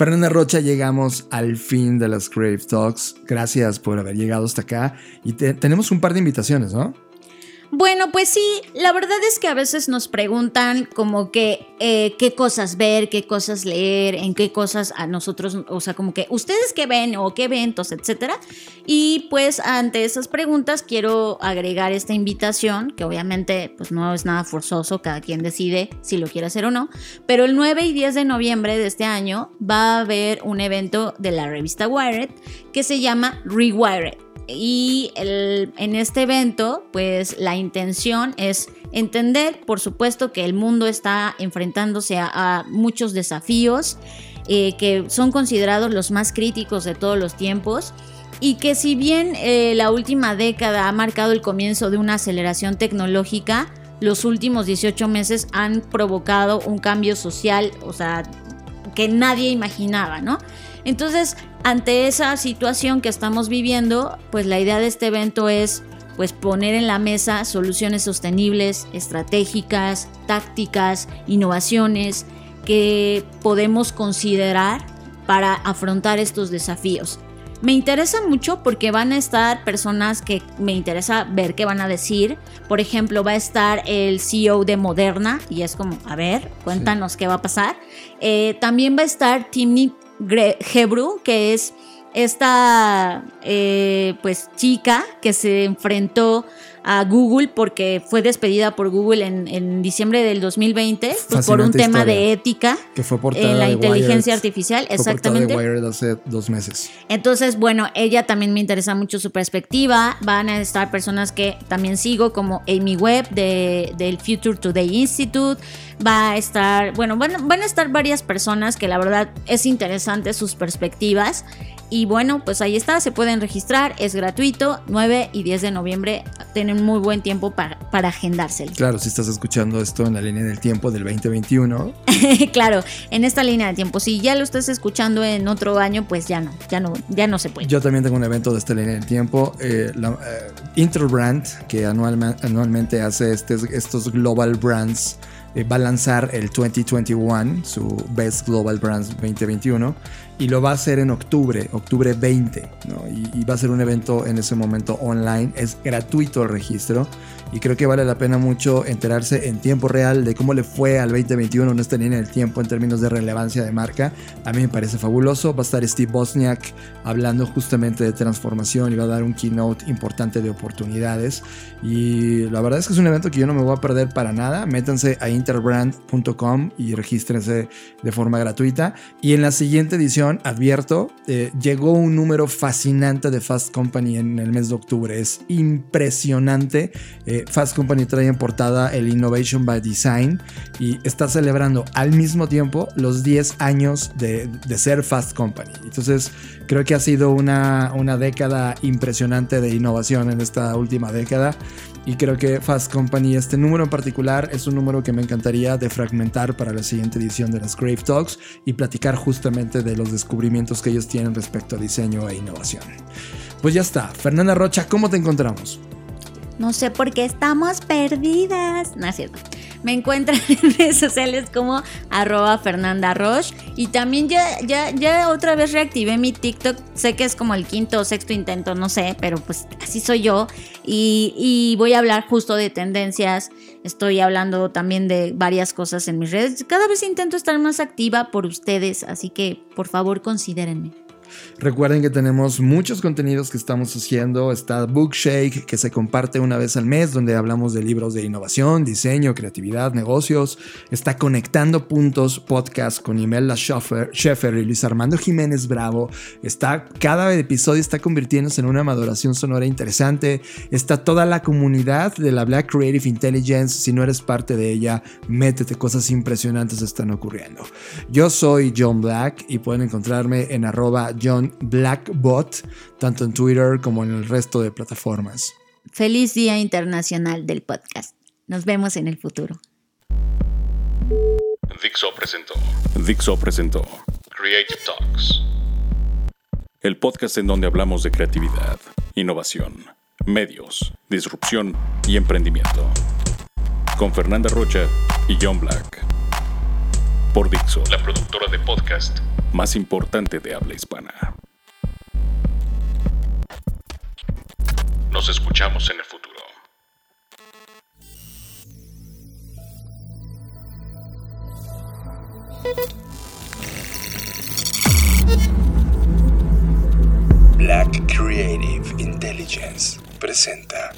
Fernanda Rocha, llegamos al fin de las Crave Talks. Gracias por haber llegado hasta acá. Y tenemos un par de invitaciones, ¿no? Bueno, pues sí, la verdad es que a veces nos preguntan como que eh, qué cosas ver, qué cosas leer, en qué cosas a nosotros, o sea, como que ustedes qué ven o qué eventos, etcétera. Y pues ante esas preguntas quiero agregar esta invitación, que obviamente pues no es nada forzoso, cada quien decide si lo quiere hacer o no, pero el 9 y 10 de noviembre de este año va a haber un evento de la revista Wired que se llama Rewired y en este evento, pues la intención es entender, por supuesto, que el mundo está enfrentándose a, muchos desafíos eh, que son considerados los más críticos de todos los tiempos y que si bien eh, la última década ha marcado el comienzo de una aceleración tecnológica, los últimos 18 meses han provocado un cambio social, o sea, que nadie imaginaba, ¿no? Entonces, ante esa situación que estamos viviendo, pues la idea de este evento es pues poner en la mesa soluciones sostenibles, estratégicas, tácticas, innovaciones que podemos considerar para afrontar estos desafíos. Me interesa mucho porque van a estar personas que me interesa ver qué van a decir. Por ejemplo, va a estar el CEO de Moderna y es como, a ver, cuéntanos qué va a pasar. Eh, también va a estar Timmy Hebrew, que es esta eh, pues chica que se enfrentó a Google porque fue despedida por Google en, diciembre del 2020 pues, por un tema de ética que fue en la inteligencia artificial fue exactamente. De hace dos meses. Entonces bueno ella también me interesa mucho su perspectiva. Van a estar personas que también sigo como Amy Webb de, del Future Today Institute va a estar bueno van, van a estar varias personas que la verdad es interesante sus perspectivas y bueno, pues ahí está, se pueden registrar, es gratuito, 9 y 10 de noviembre, tienen muy buen tiempo para, para agendárselo. Claro, si estás escuchando esto en la línea del tiempo del 2021. <laughs> claro, en esta línea del tiempo. Si ya lo estás escuchando en otro año, pues ya no, ya no, ya no se puede. Yo también tengo un evento de esta línea del tiempo, eh, la, eh, Interbrand, que anualmente hace este, estos global brands eh, va a lanzar el 2021, su Best Global Brands 2021, y lo va a hacer en octubre, octubre 20, ¿no? y, y, va a ser un evento en ese momento online, es gratuito el registro y creo que vale la pena mucho enterarse en tiempo real de cómo le fue al 2021, no está ni en el tiempo en términos de relevancia de marca, a mí me parece fabuloso, va a estar Steve Bosniak hablando justamente de transformación y va a dar un keynote importante de oportunidades y la verdad es que es un evento que yo no me voy a perder para nada, métanse a interbrand.com y regístrense de forma gratuita y en la siguiente edición advierto, eh, llegó un número fascinante de Fast Company en el mes de octubre. Es impresionante. Eh, Fast Company trae en portada el Innovation by Design y está celebrando al mismo tiempo los 10 años de, de ser Fast Company. Entonces, creo que ha sido una, una década impresionante de innovación en esta última década. Y creo que Fast Company, este número en particular, es un número que me encantaría defragmentar para la siguiente edición de las Grave Talks y platicar justamente de los descubrimientos que ellos tienen respecto a diseño e innovación. Pues ya está. Fernanda Rocha, ¿cómo te encontramos? No sé por qué estamos perdidas. No es cierto. Me encuentran <laughs> en redes sociales como arroba Fernanda Roche. Y también ya, ya, ya otra vez reactivé mi TikTok. Sé que es como el quinto o sexto intento, no sé, pero pues así soy yo. Y, y voy a hablar justo de tendencias. Estoy hablando también de varias cosas en mis redes. Cada vez intento estar más activa por ustedes, así que por favor considérenme. Recuerden que tenemos muchos contenidos que estamos haciendo. Está Bookshake, que se comparte una vez al mes, donde hablamos de libros de innovación, diseño, creatividad, negocios. Está Conectando Puntos Podcast con Imelda Scheffer y Luis Armando Jiménez Bravo. Está, cada episodio está convirtiéndose en una maduración sonora interesante. Está toda la comunidad de la Black Creative Intelligence. Si no eres parte de ella, métete, cosas impresionantes están ocurriendo. Yo soy John Black y pueden encontrarme en arroba John Blackbot, tanto en Twitter como en el resto de plataformas. Feliz Día Internacional del Podcast. Nos vemos en el futuro. Dixo presentó. Dixo presentó Creative Talks. El podcast en donde hablamos de creatividad, innovación, medios, disrupción y emprendimiento. Con Fernanda Rocha y John Black. Por Dixo, la productora de podcast más importante de habla hispana. Nos escuchamos en el futuro. Black Creative Intelligence presenta